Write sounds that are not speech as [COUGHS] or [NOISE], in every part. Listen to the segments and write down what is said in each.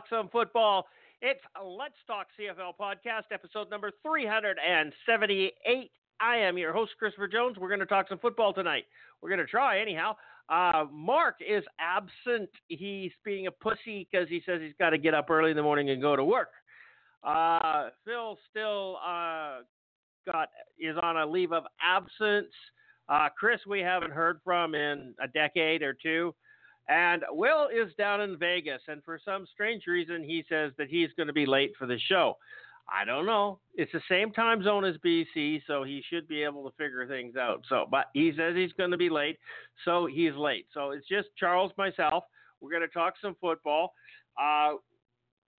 talk some football. It's Let's Talk CFL podcast, episode number 378. I am your host, Christopher Jones. We're going to talk some football tonight. We're going to try, anyhow. Uh, Mark is absent. He's being a pussy because he says he's got to get up early in the morning and go to work. Uh, Phil still uh, got is on a leave of absence. Uh, Chris, we haven't heard from in a decade or two. And Will is down in Vegas, and for some strange reason, he says that he's going to be late for the show. I don't know. It's the same time zone as BC, so he should be able to figure things out. So, but he says he's going to be late, so he's late. So it's just Charles, myself. We're going to talk some football. Uh,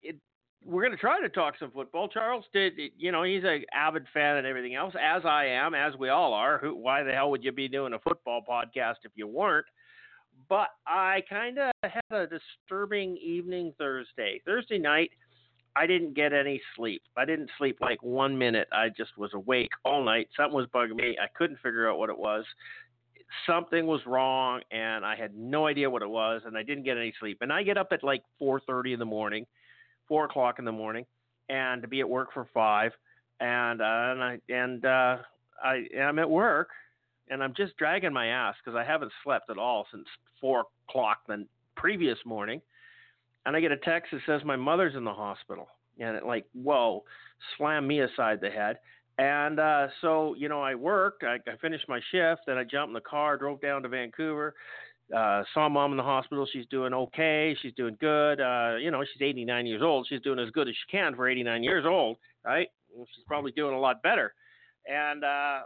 it, we're going to try to talk some football. Charles did, you know, he's an avid fan and everything else, as I am, as we all are. Who, why the hell would you be doing a football podcast if you weren't? But I kind of had a disturbing evening Thursday. Thursday night, I didn't get any sleep. I didn't sleep like one minute. I just was awake all night. Something was bugging me. I couldn't figure out what it was. Something was wrong, and I had no idea what it was, and I didn't get any sleep. And I get up at like 4:30 in the morning, four o'clock in the morning, and to be at work for five. And uh, and I and uh, I am at work, and I'm just dragging my ass because I haven't slept at all since four o'clock the previous morning. And I get a text that says my mother's in the hospital, and it like whoa, slam me aside the head. And uh, so you know, I worked, I, I finished my shift, then I jumped in the car, drove down to Vancouver. Uh, saw mom in the hospital. She's doing okay. She's doing good. Uh, you know, she's 89 years old. She's doing as good as she can for 89 years old, right? She's probably doing a lot better. And uh,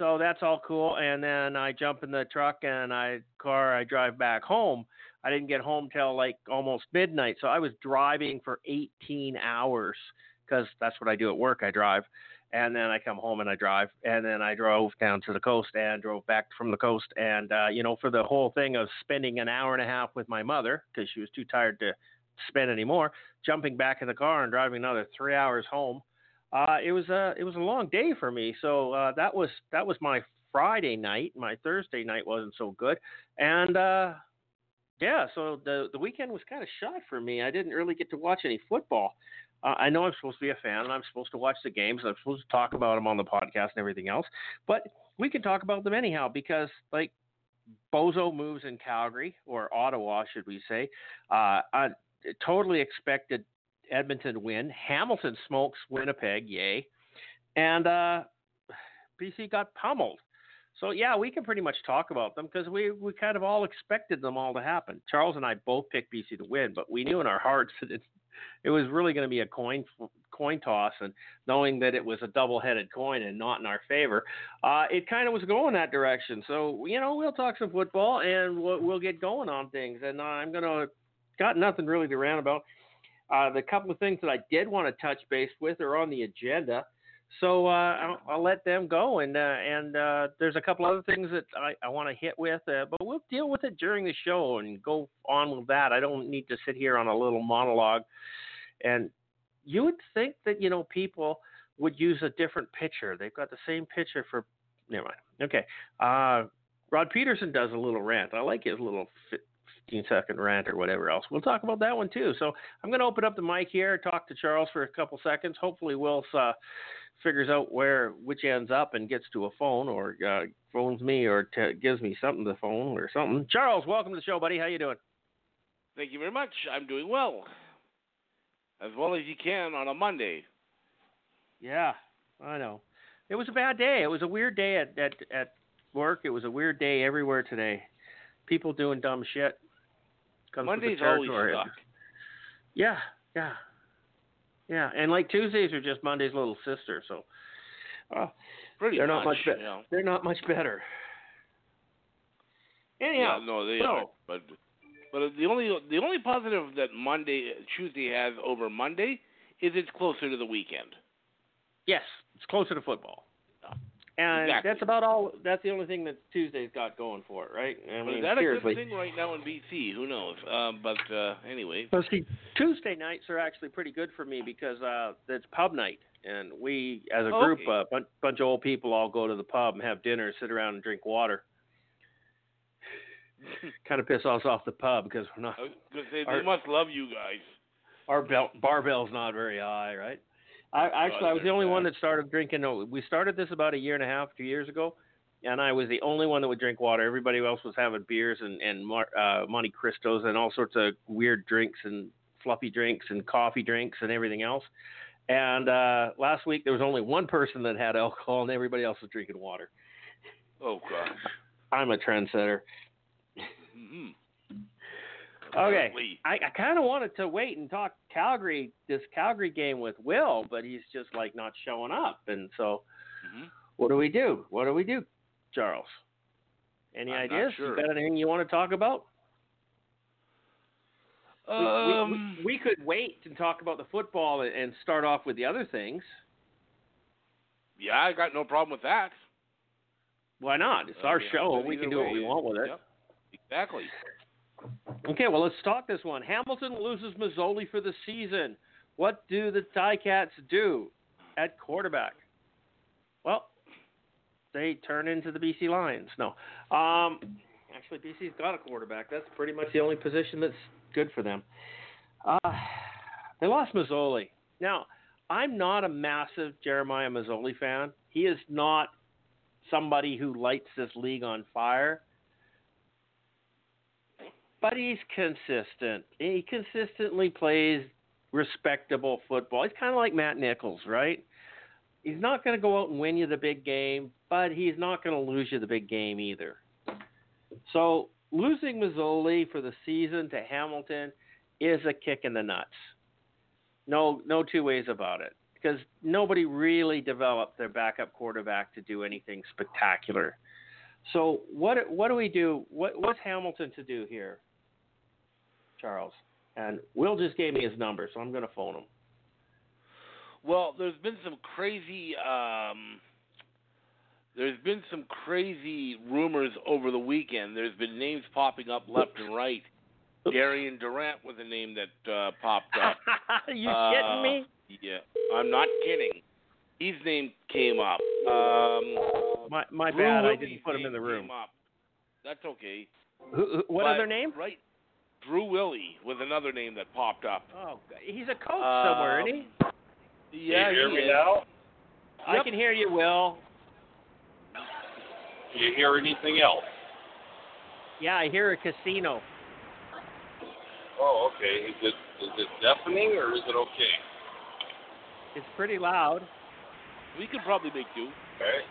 so that's all cool. And then I jump in the truck and I car. I drive back home. I didn't get home till like almost midnight. So I was driving for 18 hours because that's what I do at work. I drive, and then I come home and I drive, and then I drove down to the coast and drove back from the coast. And uh, you know, for the whole thing of spending an hour and a half with my mother because she was too tired to spend any more, jumping back in the car and driving another three hours home uh, it was a it was a long day for me. So uh, that was that was my Friday night. My Thursday night wasn't so good, and uh, yeah, so the the weekend was kind of shot for me. I didn't really get to watch any football. Uh, I know I'm supposed to be a fan and I'm supposed to watch the games. I'm supposed to talk about them on the podcast and everything else, but we can talk about them anyhow because like Bozo moves in Calgary or Ottawa, should we say? Uh, I totally expected Edmonton win. Hamilton smokes Winnipeg, yay. And uh, BC got pummeled. So yeah, we can pretty much talk about them because we we kind of all expected them all to happen. Charles and I both picked BC to win, but we knew in our hearts that it it was really going to be a coin coin toss, and knowing that it was a double-headed coin and not in our favor, uh, it kind of was going that direction. So you know, we'll talk some football and we'll, we'll get going on things. And uh, I'm gonna got nothing really to rant about. Uh, the couple of things that I did want to touch base with are on the agenda, so uh, I'll, I'll, let them go. And uh, and uh, there's a couple other things that I, I want to hit with, uh, but we'll deal with it during the show and go on with that. I don't need to sit here on a little monologue. And you would think that you know people would use a different picture. They've got the same picture for. Never mind. Okay. Uh, Rod Peterson does a little rant. I like his little 15 second rant or whatever else. We'll talk about that one too. So I'm going to open up the mic here, talk to Charles for a couple seconds. Hopefully, Will uh, figures out where which ends up and gets to a phone or uh, phones me or t- gives me something to phone or something. Charles, welcome to the show, buddy. How you doing? Thank you very much. I'm doing well, as well as you can on a Monday. Yeah, I know. It was a bad day. It was a weird day at at, at work. It was a weird day everywhere today. People doing dumb shit comes Mondays always suck. Yeah, yeah, yeah. And like Tuesdays are just Monday's little sister, so uh, Pretty they're not much you better. know. They're not much better. Anyhow, Yeah, no, they so, are. But But the only the only positive that Monday Tuesday has over Monday is it's closer to the weekend. Yes, it's closer to football. And Exactly. that's about all. That's the only thing that Tuesday's got going for it, right? I But mean, is that a good thing right now in BC? Who knows? Uh, but uh, anyway, So see, Tuesday nights are actually pretty good for me because uh, it's pub night, and we, as a group, Okay. a bun- bunch of old people, all go to the pub and have dinner, sit around and drink water. [LAUGHS] kind of piss us off the pub because we're not I was gonna Our- they must love you guys. our bel- barbell's not very high, right? I actually I was the only one that started drinking. no, We started this about a year and a half, two years ago, and I was the only one that would drink water. Everybody else was having beers and and uh, Monte Cristos and all sorts of weird drinks and fluffy drinks and coffee drinks and everything else. And uh, last week there was only one person that had alcohol, and everybody else was drinking water. Oh gosh. I'm a trendsetter. hmm Okay. I, I kind of wanted to wait and talk Calgary, this Calgary game with Will, but he's just like not showing up. And so, Mhm. what do we do? What do we do, Charles? Any I'm ideas? sure. You got anything you want to talk about? We- we- Um, we, we could wait and talk about the football and, start off with the other things. yeah, I got no problem with that. Why not? It's Uh, our yeah, show. We can do what we want with it. Yep. Exactly. Okay, well, let's talk this one. Hamilton loses Masoli for the season. What do the Ticats do at quarterback? Well, they turn into the BC Lions. No. Um, actually, BC's got a quarterback. That's pretty much the only position that's good for them. Uh, they lost Masoli. Now, I'm not a massive Jeremiah Masoli fan. He is not somebody who lights this league on fire but he's consistent. He consistently plays respectable football. He's kind of like Matt Nichols, right? He's not going to go out and win you the big game, but he's not going to lose you the big game either. So losing Masoli for the season to Hamilton is a kick in the nuts. No, no two ways about it. Because nobody really developed their backup quarterback to do anything spectacular. So what what do we do? What what's Hamilton to do here, Charles? And Will just gave me his number, so I'm going to phone him. Well, there's been some crazy um there's been some crazy rumors over the weekend. There's been names popping up left and right. Darian Durant was a name that uh, popped up. [LAUGHS] you Uh, kidding me? Yeah, I'm not kidding. His name came up. Um, My my Drew bad. I didn't put him in the room. came up. That's okay. Who, who, what But- other name? Right. Drew Willy was another name that popped up. Oh, he's a coach somewhere, isn't he? Um, yeah, you hear he me is. now? I Yep. can hear you, Will. Do you hear anything else? Yeah, I hear a casino. Oh, okay. Is it is it deafening or is it okay? It's pretty loud. We could probably make do. Okay.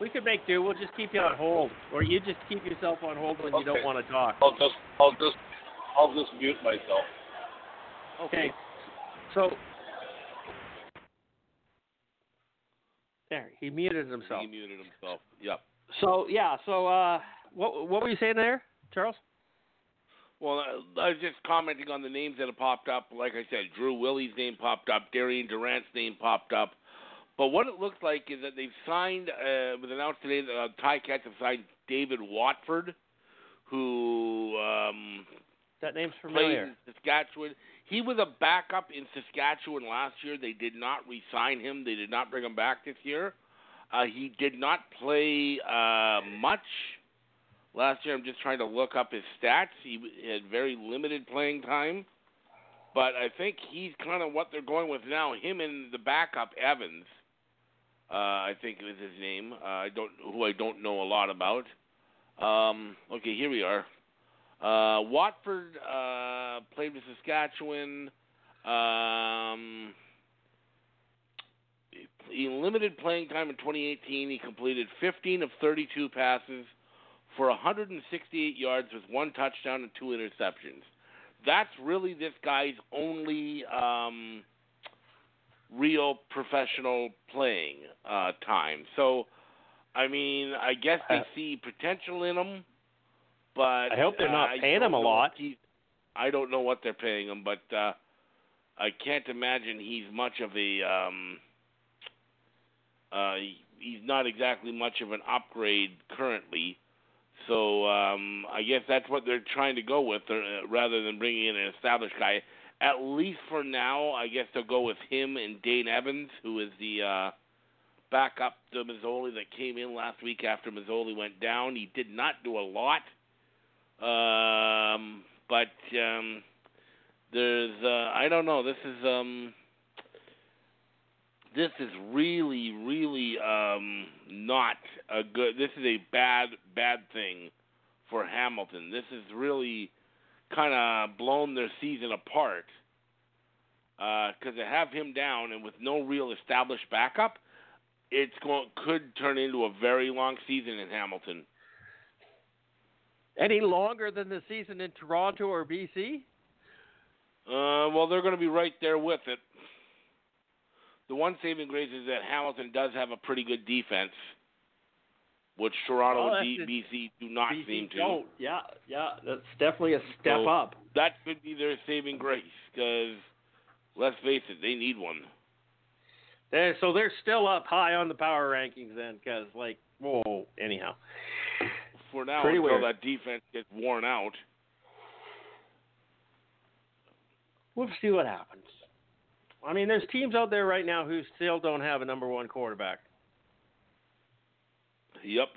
We could make do. We'll just keep you on hold, or you just keep yourself on hold when you don't want to talk. I'll just I'll just I'll just mute myself. Okay. So there, he muted himself. He muted himself. Yep. So yeah, so uh, what what were you saying there, Charles? Well, I I was just commenting on the names that have popped up. Like I said, Drew Willy's name popped up. Darian Durant's name popped up. But what it looks like is that they've signed, uh, was announced today that uh, Ticats have signed David Watford, who um, That name's played familiar. in Saskatchewan. He was a backup in Saskatchewan last year. They did not re-sign him. They did not bring him back this year. Uh, he did not play uh, much last year. I'm just trying to look up his stats. He had very limited playing time, but I think he's kind of what they're going with now. Him and the backup Evans, I think is his name. Uh, I don't who I don't know a lot about. Um, okay, here we are. Uh, Watford uh, played with Saskatchewan. Um, in limited playing time in 2018, he completed 15 of 32 passes for 168 yards with one touchdown and two interceptions. That's really this guy's only um, real professional playing uh, time. So, I mean, I guess they Uh, see potential in him. but I hope they're not uh, paying him a lot. he's- I don't know what they're paying him, but uh, I can't imagine he's much of a. Um, uh, he's not exactly much of an upgrade currently. So um, I guess that's what they're trying to go with, uh, rather than bringing in an established guy. At least for now, I guess they'll go with him and Dane Evans, who is the uh, backup to Masoli that came in last week after Masoli went down. He did not do a lot, um, but um, there's uh, I don't know. This is um, this is really really um, not a good. This is a bad bad thing for Hamilton. This has really kind of blown their season apart because they have him down and with no real established backup, it's going could turn into a very long season in Hamilton. Any longer than the season in Toronto or BC? Uh, well, they're going to be right there with it. The one saving grace is that Hamilton does have a pretty good defense, which Toronto Well, and BC do not BC seem to. don't. Yeah, yeah, that's definitely a step So- up. That could be their saving grace because, let's face it, they need one. They're, so they're still up high on the power rankings then, because like, whoa. Anyhow, For now, Pretty until weird. that defense gets worn out. we'll see what happens. I mean, there's teams out there right now who still don't have a number one quarterback, Yep.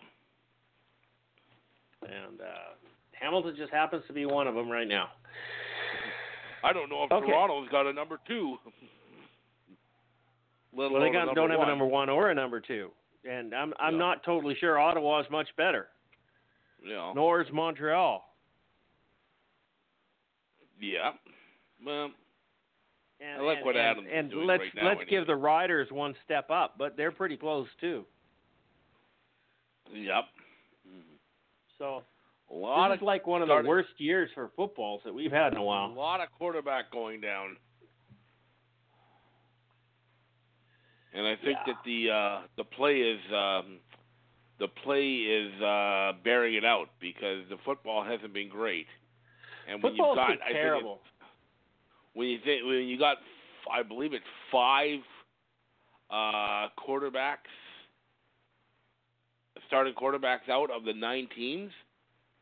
and uh, Hamilton just happens to be one of them right now. I don't know if Okay. Toronto's got a number two. Well, they got, don't have one. a number one or a number two, and I'm I'm Yeah. not totally sure Ottawa's much better. Yeah. Nor is Montreal. Yeah. Well, And, I like and, what and, Adams is and doing let's right now let's give the Riders one step up, but they're pretty close too. Yep. So A lot this of is like one of starting- the worst years for footballs that we've had in a while. a lot of quarterback going down. And I think Yeah. that the uh the play is um the play is uh bearing it out because the football hasn't been great. And when Football's you've got been I think terrible. when you think when you got I believe it's five uh quarterbacks starting quarterbacks out of the nine teams,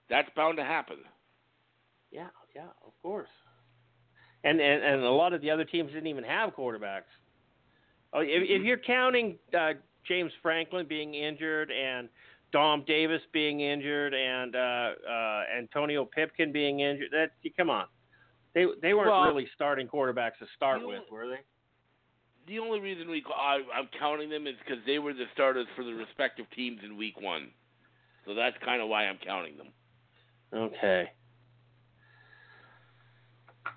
that's bound to happen. Yeah, yeah, of course. And and and a lot of the other teams didn't even have quarterbacks. Oh, if, if you're counting uh, James Franklin being injured and Dom Davis being injured and uh, uh, Antonio Pipkin being injured, that come on, they they weren't Well, really starting quarterbacks to start you- with, were they? The only reason we I, I'm counting them is because they were the starters for the respective teams in week one, so that's kind of why I'm counting them. Okay.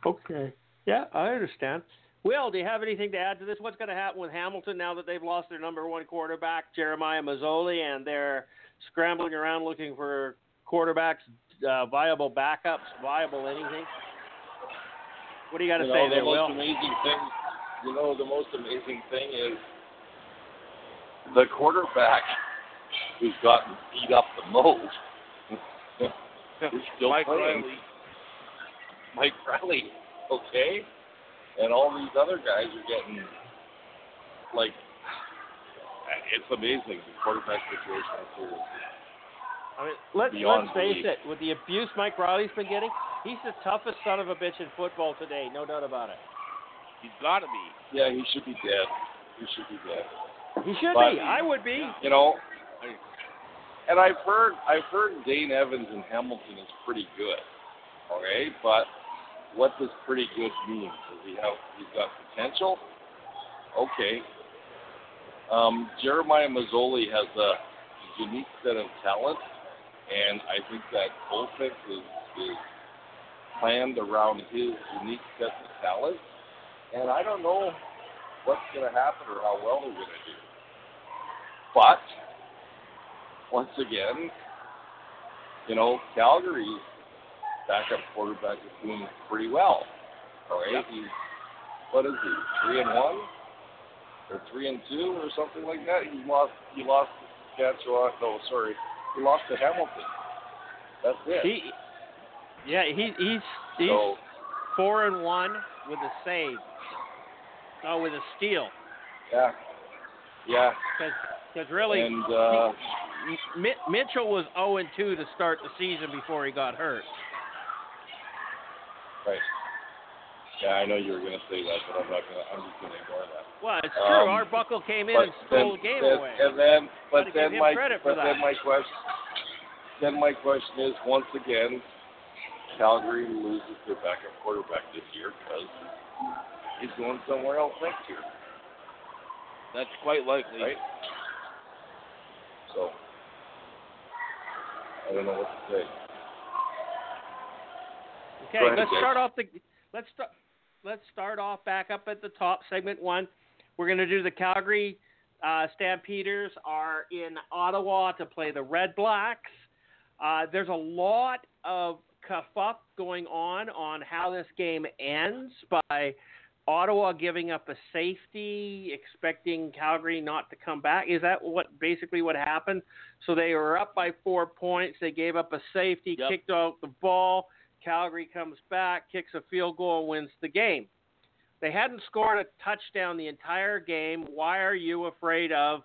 Okay. Yeah, I understand. Will, do you have anything to add to this? What's going to happen with Hamilton now that they've lost their number one quarterback, Jeremiah Masoli, and they're scrambling around looking for quarterbacks, uh, viable backups, viable anything? What do you got to say there, Will? amazing thing, you know, the most amazing thing is the quarterback who's gotten beat up the most is still Mike playing. Reilly. Mike Reilly, okay, and all these other guys are getting like it's amazing the quarterback situation is I mean, let's, let's face belief. it. With the abuse Mike Reilly's been getting, he's the toughest son of a bitch in football today, no doubt about it. He's got to be. Yeah, he should be dead. He should be dead. He should But- be. I would be. You know, and I've heard I've heard Dane Evans in Hamilton is pretty good. Okay, but what does pretty good mean? Does he have he's got potential? Okay. Um, Jeremiah Masoli has a unique set of talent, and I think that offense is, is planned around his unique set of talent. And I don't know what's going to happen or how well they're going to do. But once again, you know, Calgary's backup quarterback is doing pretty well. All right, he's what is he? Three and one, or three and two, or something like that. He lost. He lost to Saskatchewan. No, sorry, he lost to Hamilton. That's it. He, yeah, he, he's he's so four and one with a save. Oh, with a steal. yeah, yeah, Because really, and uh, Mi- Mitchell was 0 and 2 to start the season before he got hurt. right. Yeah, I know you were gonna say that, but I'm not gonna. I'm just gonna ignore that. Well, it's true. Um, Arbuckle came in and stole then, the game then, away. and then, but then my, but that. then my question, then my question is once again, Calgary loses their backup quarterback this year because he's going somewhere else next year, That's quite likely. right? So I don't know what to say. Okay, ahead, let's start off the let's start let's start off back up at the top. Segment one, we're going to do the Calgary uh, Stampeders are in Ottawa to play the Red Blacks. Uh, there's a lot of kerfuff going on on how this game ends by Ottawa giving up a safety, expecting Calgary not to come back. Is that what basically what happened? So they were up by four points. They gave up a safety, Yep. kicked out the ball. Calgary comes back, kicks a field goal, and wins the game. They hadn't scored a touchdown the entire game. Why are you afraid of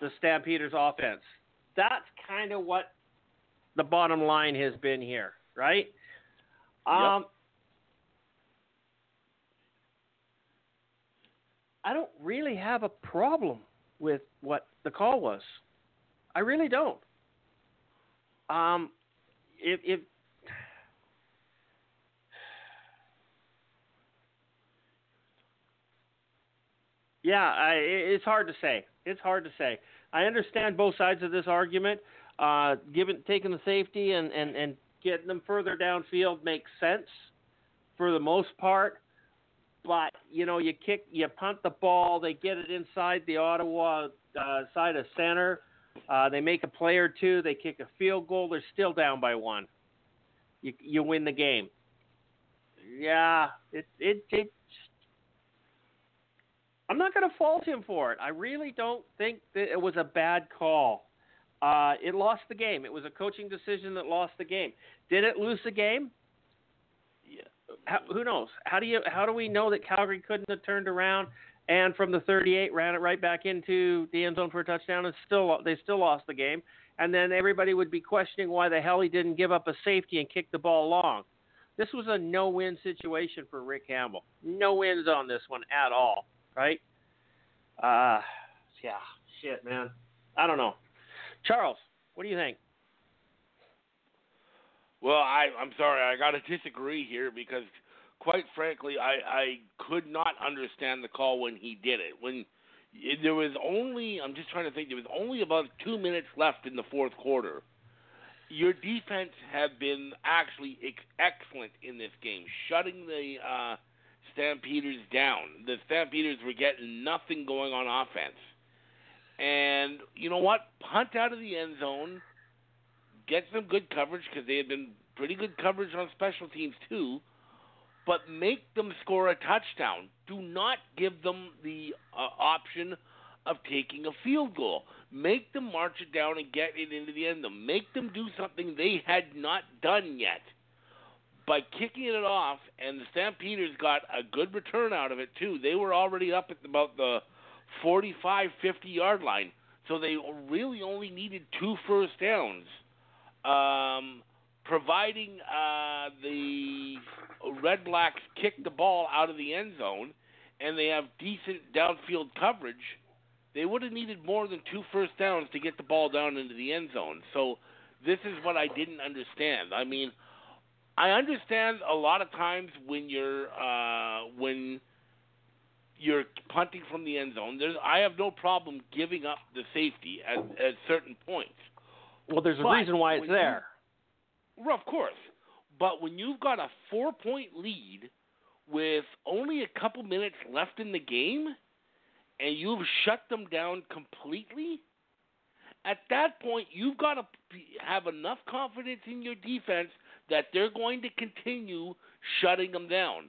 the Stampeders offense? That's kind of what the bottom line has been here, right? Um, I don't really have a problem with what the call was. I really don't. Um, if, if [SIGHS] yeah, I, it's hard to say. It's hard to say. I understand both sides of this argument. Uh, taking the safety and, and, and getting them further downfield makes sense for the most part. But you know, you kick, you punt the ball, they get it inside the Ottawa uh, side of center. Uh, they make a play or two, they kick a field goal. They're still down by one. You you win the game. Yeah, it it it. I'm not going to fault him for it. I really don't think that it was a bad call. Uh, it lost the game. It was a coaching decision that lost the game. Did it lose the game? Yeah. How, who knows? How do you how do we know that Calgary couldn't have turned around and from the 38 ran it right back into the end zone for a touchdown and still they still lost the game? And then everybody would be questioning why the hell he didn't give up a safety and kick the ball long. This was a no-win situation for Rick Campbell. No wins on this one at all, right? Uh, yeah, shit, man. I don't know. Charles, what do you think? Well, I, I'm sorry, I got to disagree here because, quite frankly, I, I could not understand the call when he did it. When there was only, I'm just trying to think, there was only about two minutes left in the fourth quarter. Your defense had been actually ex- excellent in this game, shutting the uh, Stampeders down. The Stampeders were getting nothing going on offense. And you know what? Punt out of the end zone get some good coverage because they had been pretty good coverage on special teams too. But make them score a touchdown. Do not give them the uh, option of taking a field goal. Make them march it down and get it into the end zone. Make them do something they had not done yet. By kicking it off, and the Stampeders got a good return out of it too. They were already up at about the 45, 50 yard line, so they really only needed two first downs um, providing uh, the Red Blacks kick the ball out of the end zone and they have decent downfield coverage, they would have needed more than two first downs to get the ball down into the end zone. So this is what I didn't understand. I mean, I understand a lot of times when you're uh, when you're punting from the end zone. There's I have no problem giving up the safety at, at certain points. Well, there's a But reason why it's when you- there. Well, of course. But when you've got a four point lead with only a couple minutes left in the game and you've shut them down completely, at that point you've got to have enough confidence in your defense that they're going to continue shutting them down.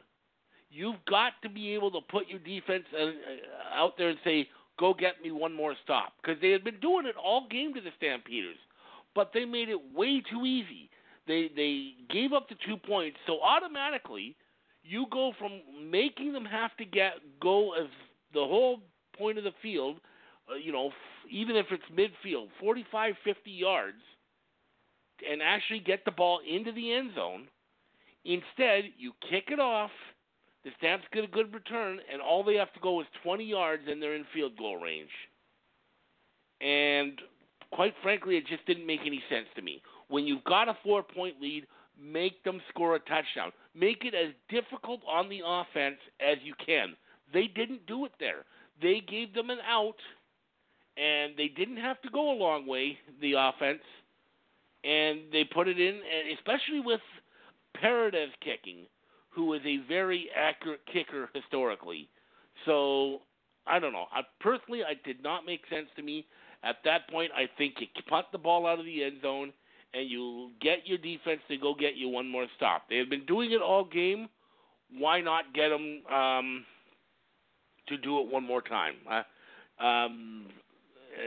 You've got to be able to put your defense uh, uh, out there and say, "Go get me one more stop," because they had been doing it all game to the Stampeders. but they made it way too easy. They they gave up the two points, so automatically you go from making them have to get go as the whole point of the field, uh, you know, f- even if it's midfield, 45, 50 yards, and actually get the ball into the end zone. Instead, you kick it off. The Stamps get a good return, and all they have to go is 20 yards, and they're in field goal range. And quite frankly, it just didn't make any sense to me. When you've got a four point lead, make them score a touchdown. Make it as difficult on the offense as you can. They didn't do it there. They gave them an out, and they didn't have to go a long way, the offense, and they put it in, especially with Paredes kicking, who is a very accurate kicker historically. So, I don't know. I, personally, it did not make sense to me. At that point, I think you punt the ball out of the end zone and you get your defense to go get you one more stop. They have been doing it all game. Why not get them um, to do it one more time? Uh, um,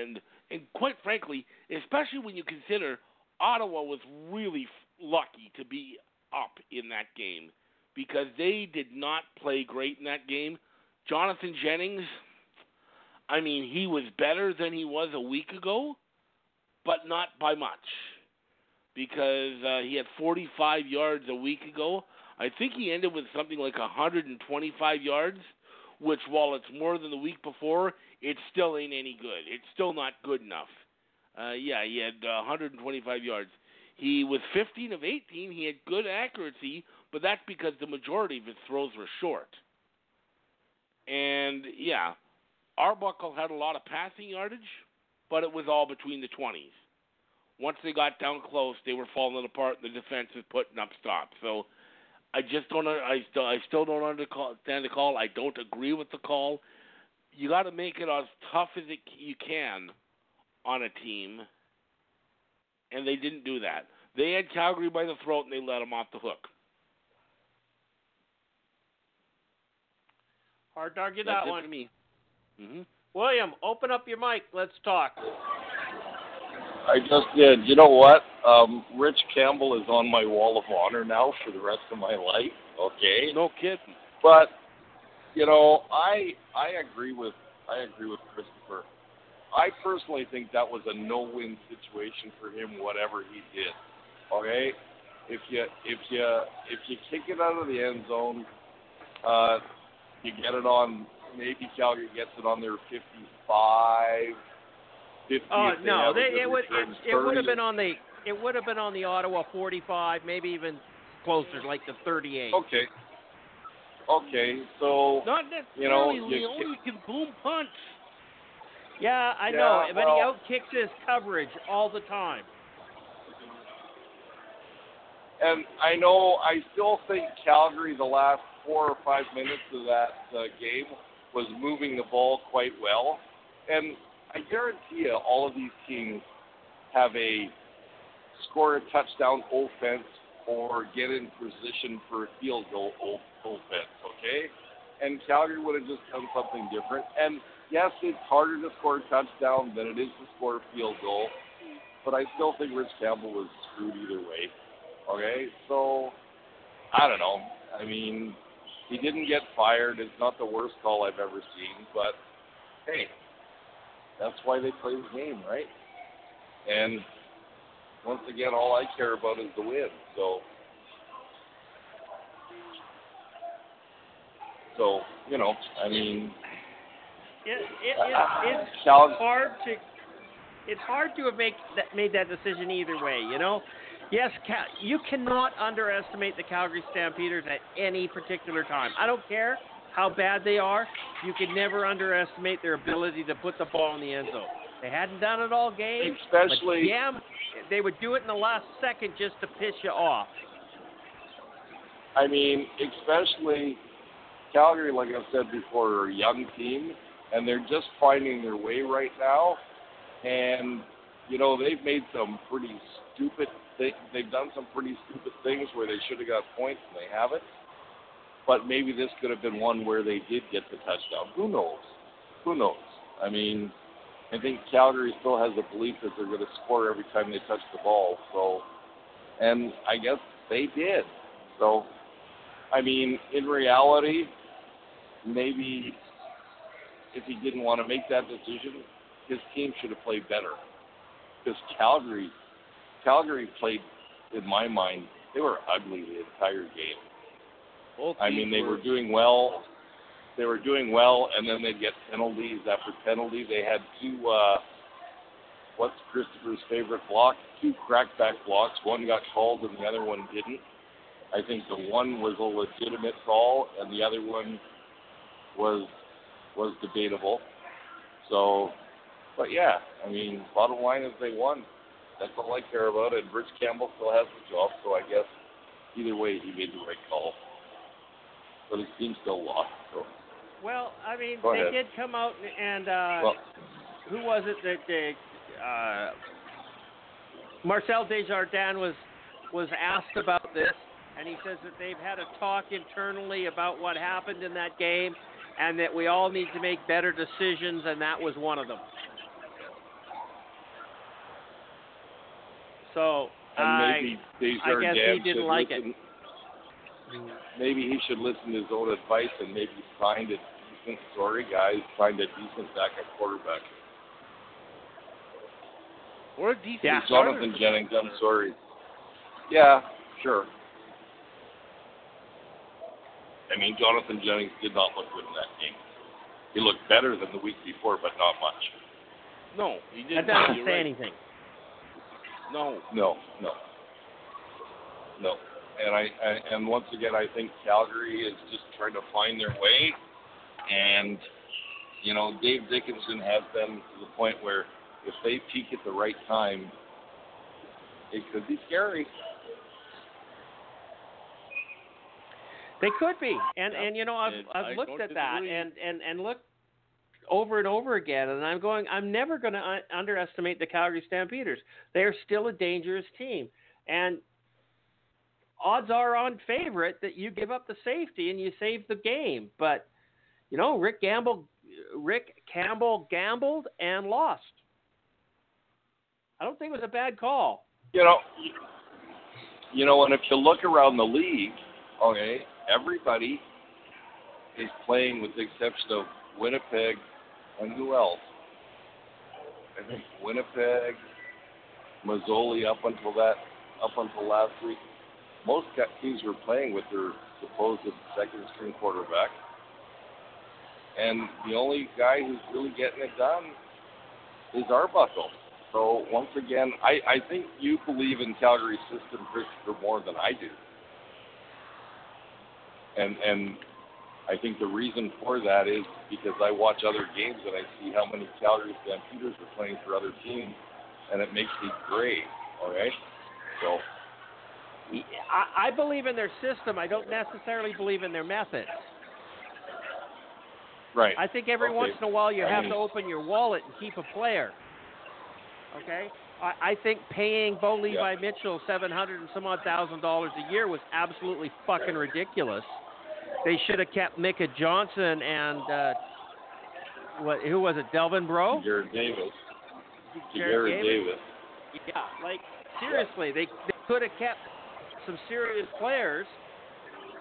and and quite frankly, especially when you consider Ottawa was really lucky to be up in that game because they did not play great in that game. Jonathan Jennings, I mean, he was better than he was a week ago, but not by much because uh, he had 45 yards a week ago. I think he ended with something like 125 yards, which, while it's more than the week before, it still ain't any good. It's still not good enough. Uh, yeah, he had uh, 125 yards. He was 15 of 18. He had good accuracy, but that's because the majority of his throws were short. And yeah, Arbuckle had a lot of passing yardage, but it was all between the 20s once they got down close, they were falling apart. And the defense was putting up stops. So I just don't. I still. I still don't understand the call. I don't agree with the call. You got to make it as tough as it, you can on a team, and they didn't do that. They had Calgary by the throat and they let them off the hook. Hard to argue That's that one. for me. hmm William, open up your mic. Let's talk. I just did. You know what? Um, Rich Campbell is on my wall of honor now for the rest of my life. Okay, No kidding. but you know, I I agree with I agree with Christopher. I personally think that was a no-win situation for him, whatever he did. Okay, if you if you if you kick it out of the end zone, uh, you get it on. Maybe Calgary gets it on their 55, 50. Oh no, they, good it would it, it would have been on the it would have been on the Ottawa 45, maybe even closer, like the 38. Okay. Okay, so Not You know, necessarily. you- Leone can boom punch. Yeah, I Yeah, know, but he outkicks his coverage all the time. and I know I still think Calgary the last four or five minutes of that uh, game was moving the ball quite well, and I guarantee you all of these teams have a score a touchdown offense or get in position for a field goal offense, okay? And Calgary would have just done something different. And yes, it's harder to score a touchdown than it is to score a field goal, but I still think Rich Campbell was screwed either way. Okay, so I don't know. I mean, he didn't get fired. It's not the worst call I've ever seen, but hey, that's why they play the game, right? And once again, all I care about is the win. So, so you know, I mean, It, it, it, ah, ah, ah, it's Cal- hard to it's hard to have make that, made that decision either way. You know, yes, Cal, you cannot underestimate the Calgary Stampeders at any particular time. I don't care how bad they are. You can never underestimate their ability to put the ball in the end zone. They hadn't done it all game, especially damn, they would do it in the last second just to piss you off. I mean, especially Calgary, like I've said before, are a young team, and they're just finding their way right now. And you know, they've made some pretty stupid. They, they've done some pretty stupid things where they should have got points and they haven't. But maybe this could have been one where they did get the touchdown. Who knows? Who knows? I mean, I think Calgary still has a belief that they're going to score every time they touch the ball. So, and I guess they did. So, I mean, in reality, maybe if he didn't want to make that decision, his team should have played better. Because Calgary, Calgary played, in my mind, they were ugly the entire game. Both I mean, they were doing well. They were doing well, and then they'd get penalties after penalty. They had two. Uh, what's Christopher's favorite block? Two crackback blocks. One got called, and the other one didn't. I think the one was a legitimate call, and the other one was was debatable. So, but yeah, I mean, bottom line is they won. That's all I care about. And Rich Campbell still has the job, so I guess either way he made the right call. But his team still lost. So, Well, I mean, Go they ahead. did come out and uh, well, who was it that they, uh, Marcel Desjardins was was asked about this, and he says that they've had a talk internally about what happened in that game, and that we all need to make better decisions, and that was one of them. So and I, maybe I guess he didn't should like it. Maybe he should listen to his own advice and maybe find a decent. Sorry, guys, find a decent backup quarterback. We're a decent Yeah. starter. Jonathan Jennings, I'm sorry. Yeah, sure. I mean, Jonathan Jennings did not look good in that game. He looked better than the week before, but not much. No, he that didn't. doesn't say right. anything. No. No, no, no. And I, I and once again, I think Calgary is just trying to find their way. And you know, Dave Dickenson has them to the point where if they peak at the right time, it could be scary. They could be, and and you know I've I've looked at that and and and looked over and over again, and I'm going. I'm never going to un- underestimate the Calgary Stampeders. They are still a dangerous team, and odds are on favorite that you give up the safety and you save the game. But you know Rick Gamble, Rick Campbell gambled and lost. I don't think it was a bad call. You know, you know, and if you look around the league, okay, everybody is playing with the exception of Winnipeg and who else? I think Winnipeg, Masoli up until that, up until last week. Most teams were playing with their supposed second string quarterback, and the only guy who's really getting it done is Arbuckle. So once again, I, I think you believe in Calgary's system, Christopher, more than I do. And and I think the reason for that is because I watch other games and I see how many Calgary Stampeders are playing for other teams, and it makes me gray. All right, so I, I believe in their system. I don't necessarily believe in their methods. right. I think every Okay. once in a while you I have mean- to open your wallet and keep a player. Okay? I, I think paying Bo Levi Mitchell seven hundred and some odd thousand dollars a year was absolutely fucking ridiculous. They should have kept Micah Johnson and uh, what? Who was it? Delvin Bro? Jared Davis, Jared Jared Davis? Davis. Yeah, like seriously, they they could have kept some serious players,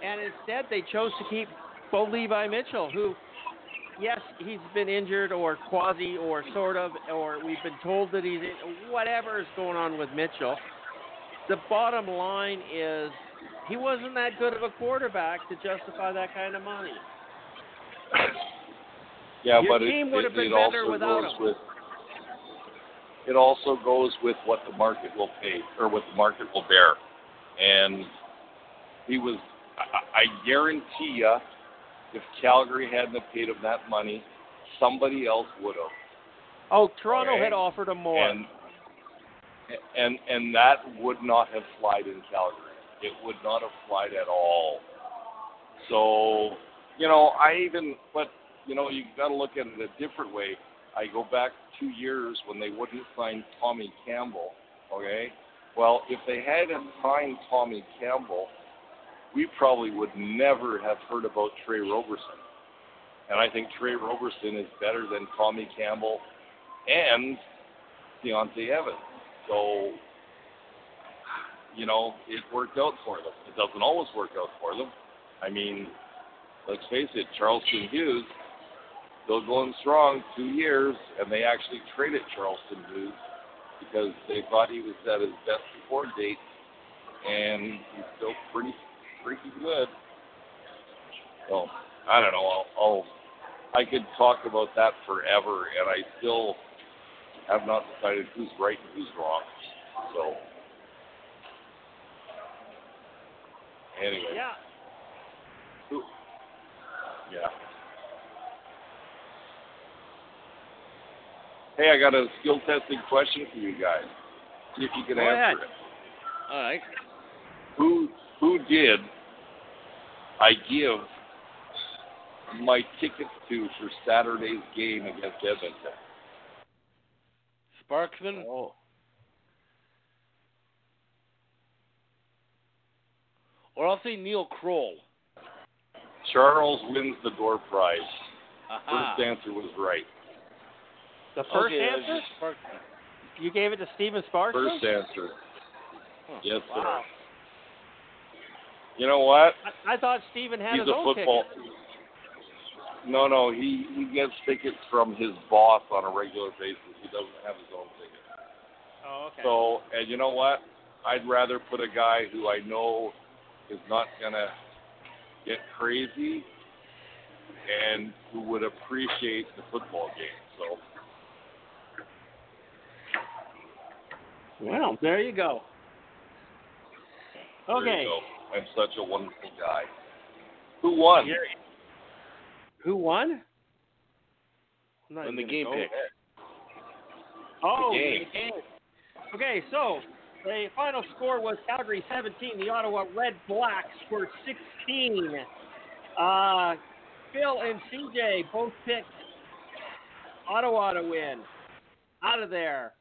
and instead they chose to keep Bo Levi Mitchell, who, yes, he's been injured or quasi or sort of, or we've been told that he's in, whatever is going on with Mitchell. The bottom line is he wasn't that good of a quarterback to justify that kind of money. [COUGHS] Yeah, Your but it, would have it, been it better without goes him. with it also goes with what the market will pay or what the market will bear. And he was I, I guarantee you if Calgary hadn't have paid him that money, somebody else would have. Oh, Toronto Okay. had offered him more. And and and that would not have flied in Calgary. It would not have flied at all. So, you know, I even but you know, you gotta look at it a different way. I go back two years when they wouldn't sign Tommie Campbell, okay? Well, if they hadn't signed Tommie Campbell, we probably would never have heard about Tre Roberson. And I think Tre Roberson is better than Tommie Campbell and Deontay Evans. So, you know, it worked out for them. It doesn't always work out for them. I mean, let's face it, Charleston Hughes still going strong two years, and they actually traded Charleston Hughes because they thought he was at his best before date, and he's still pretty freaky good. So I don't know. I'll, I'll I could talk about that forever, and I still have not decided who's right and who's wrong. So anyway, Yeah. who, yeah. Hey, I got a skill testing question for you guys. See if you can Go answer ahead. it. All right. Who who did I give my tickets to for Saturday's game against Edmonton? Sparksman. Oh. Or I'll say Neil Kroll. Charles wins the door prize. Aha. First answer was right. The first okay, uh, answer? Sparksman. You gave it to Steven Sparks? First answer. Huh. Yes, sir. Wow. You know what? I, I thought Steven had He's his a own football. ticket. No, no, he he gets tickets from his boss on a regular basis. He doesn't have his own ticket. Oh, okay. So, and you know what? I'd rather put a guy who I know is not gonna get crazy and who would appreciate the football game. So, well, there you go. there Okay. you go. I'm such a wonderful guy. Who won? Who won? I'm not On the game pick. Oh, The the game. Okay, so the final score was Calgary 17, the Ottawa Red Blacks were 16. Uh, Phil and CJ both picked Ottawa to win. Out of there.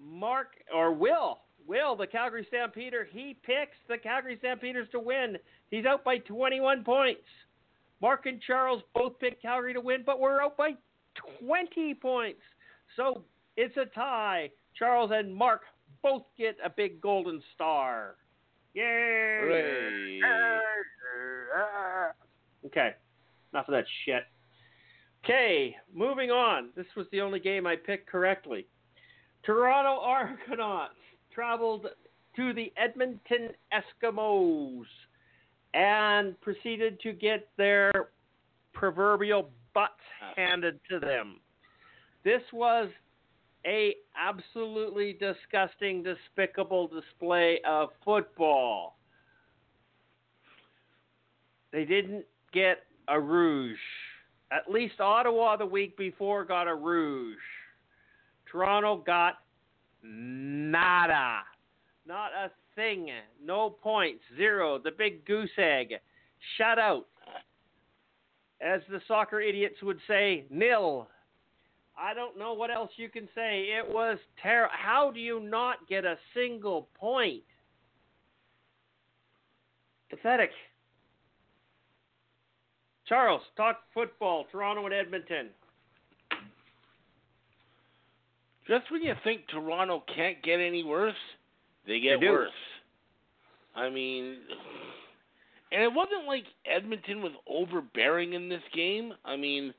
Mark or Will, Will, the Calgary Stampeder, he picks the Calgary Stampeders to win. He's out by 21 points. Mark and Charles both picked Calgary to win, but we're out by 20 points. So it's a tie. Charles and Mark both get a big golden star. Yay! Hooray. Okay, enough of that shit. Okay, moving on. This was the only game I picked correctly. Toronto Argonauts traveled to the Edmonton Eskimos and proceeded to get their proverbial butts ah. handed to them. This was a absolutely disgusting, despicable display of football. They didn't get a rouge. At least Ottawa the week before got a rouge. Toronto got nada. Not a thing. No points. Zero. The big goose egg. Shut out. As the soccer idiots would say, nil. I don't know what else you can say. It was terrible. How do you not get a single point? Pathetic. Charles, talk football. Toronto and Edmonton. Just when you think Toronto can't get any worse, they get They worse. I mean, and it wasn't like Edmonton was overbearing in this game. I mean,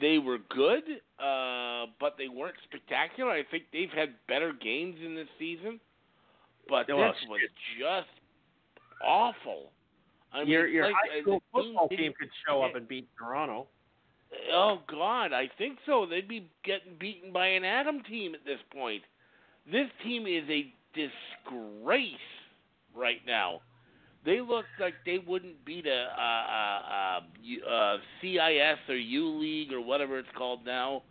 they were good, uh, but they weren't spectacular. I think they've had better games in this season, but Oh, this was just awful. I mean, your it's your like, high school football team could show up and beat Toronto. Oh God, I think so. They'd be getting beaten by an Atom team at this point. This team is a disgrace right now. They look like they wouldn't beat a, a, a, a, CIS or U League or whatever it's called now.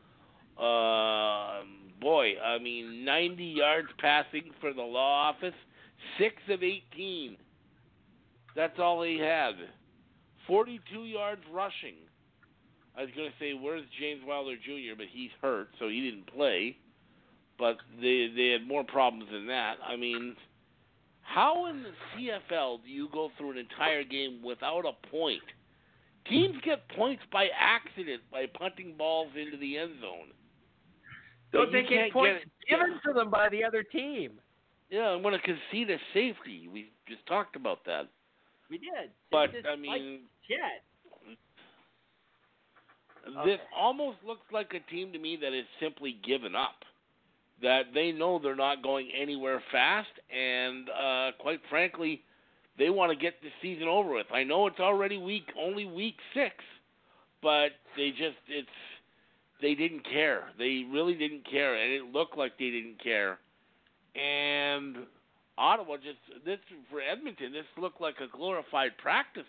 Um, boy, I mean, 90 yards passing for the law office, six of 18. That's all he had. 42 yards rushing. I was going to say, where's James Wilder Jr., but he's hurt, so he didn't play. But they they had more problems than that. I mean, how in the CFL do you go through an entire game without a point? Teams get points by accident by punting balls into the end zone. Don't they get points get- given to them by the other team? Yeah, I'm going to concede a safety. We just talked about that. We did. But I mean, this Okay. almost looks like a team to me that has simply given up. That they know they're not going anywhere fast, and uh, quite frankly, they want to get the season over with. I know it's already week only week six, but they just it's they didn't care. They really didn't care, and it looked like they didn't care. And Ottawa just this for Edmonton, this looked like a glorified practice.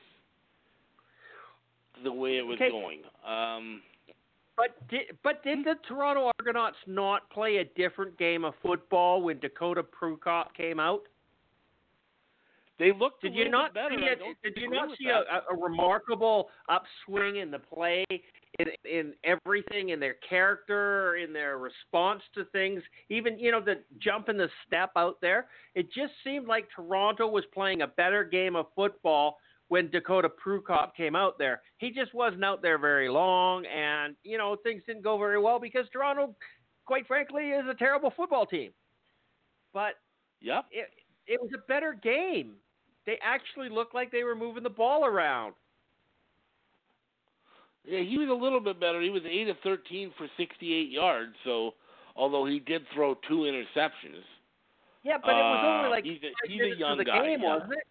The way it was Okay. going. Um, But did, but did the Toronto Argonauts not play a different game of football when Dakota Prukop came out? They looked. Did a you not better. see I Did you not see a, a remarkable upswing in the play, in in everything, in their character, in their response to things, even you know the jump and the step out there? It just seemed like Toronto was playing a better game of football when Dakota Prukop came out there. He just wasn't out there very long, and you know things didn't go very well because Toronto, quite frankly, is a terrible football team. But Yep. it it was a better game. They actually looked like they were moving the ball around. Yeah, he was a little bit better. He was eight of thirteen for sixty-eight yards. So, although he did throw two interceptions. Yeah, but it was only uh, like he's a, he's a young guy. game, yeah. wasn't it?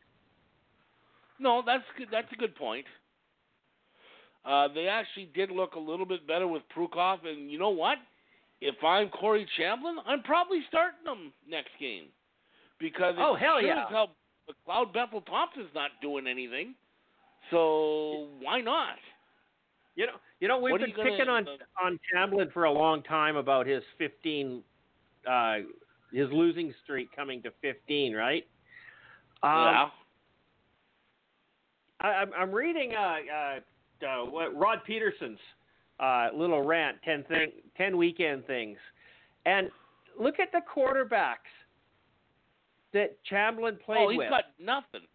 No, that's good. That's a good point. Uh, they actually did look a little bit better with Prukop, and you know what? If I'm Corey Chamblin, I'm probably starting him next game because Oh, hell sure yeah. hell McLeod Bethel Thompson's not doing anything, so why not? You know, you know we've What been you gonna- picking on on Chamblin for a long time about his 15, uh, his losing streak coming to 15, right? Um, yeah. I, I'm, I'm reading uh, uh, uh, what Rod Pedersen's uh, little rant, 10, thing, 10 weekend things. And look at the quarterbacks that Chamblin played with. Oh, he's with. got nothing.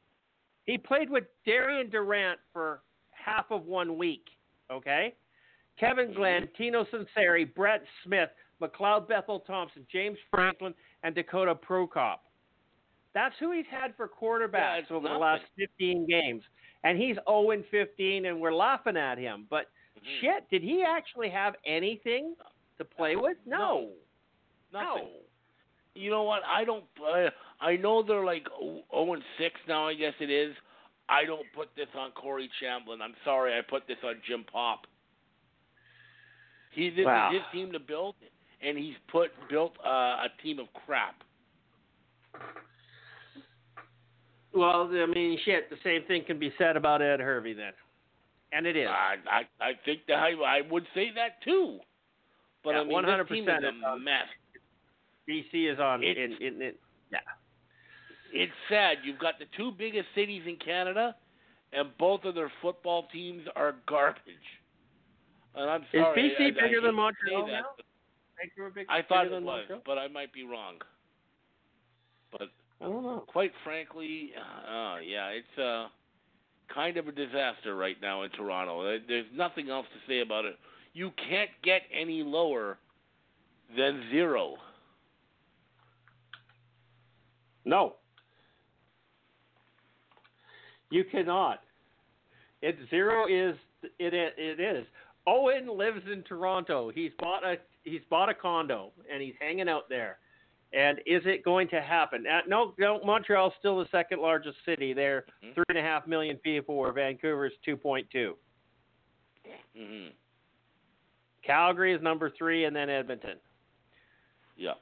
He played with Darian Durant for half of one week, okay? Kevin Glenn, Tino Sunseri, Brett Smith, McLeod Bethel Thompson, James Franklin, and Dakota Prukop. That's who he's had for quarterbacks it's over the last 15 games. And he's 0 and 15, and we're laughing at him. But Mhm. shit, did he actually have anything to play with? No. Nothing. No. You know what? I don't. Uh, I know they're like zero and six now. I guess it is. I don't put this on Corey Chamblin. I'm sorry. I put this on Jim Popp. He this Wow. is his team to build, and he's put built uh, a team of crap. Well, I mean, shit, the same thing can be said about Ed Hervey then. And it is. I I I think that I I would say that too. But Yeah, I mean, this team 100% is is a uh, mess. BC is on It's- in, in, in yeah. it's sad. You've got the two biggest cities in Canada, and both of their football teams are garbage. And I'm Is sorry. BC I, I bigger hate than Montreal that, now? but Vancouver big, I thought it was, Montreal? but I might be wrong. I don't know. quite frankly, uh, yeah, it's uh, kind of a disaster right now in Toronto. There's nothing else to say about it. You can't get any lower than zero. No. You cannot. It zero is it it is. Owen lives in Toronto. He's bought a he's bought a condo and he's hanging out there. And is it going to happen? Uh, no, no. Montreal's still the second largest city. They're three and a half million people, where Vancouver's two point two. hmm Calgary is number three, and then Edmonton. Yeah.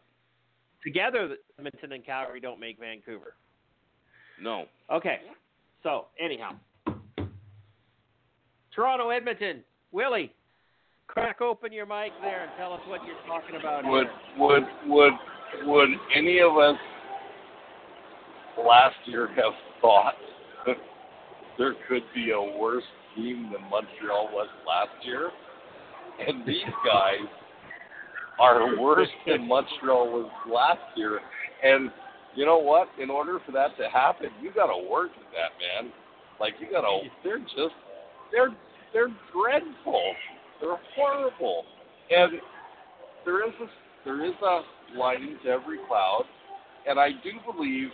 Together, Edmonton and Calgary don't make Vancouver. No. Okay. So anyhow, Toronto, Edmonton, Willie, crack open your mic there and tell us what you're talking about. Would here. would would would any of us last year have thought that there could be a worse team than Montreal was last year? And these [LAUGHS] guys are worse than Montreal was last year. And you know what? In order for that to happen, you got to work at that, man. Like you got to. They're just. They're they're dreadful. They're horrible. And there is this there is a lighting to every cloud, and I do believe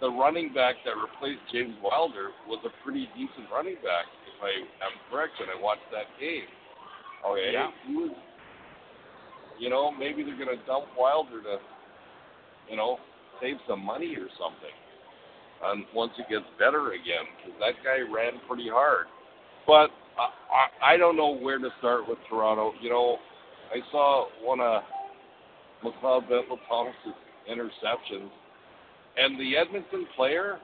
the running back that replaced James Wilder was a pretty decent running back, if I am correct, and I watched that game. Okay, Yeah. he was. You know, maybe they're going to dump Wilder to, you know, save some money or something. And once it gets better again, because that guy ran pretty hard. But I, I, I don't know where to start with Toronto. You know, I saw one of McLeod Bethel Thompson's interceptions, and the Edmonton player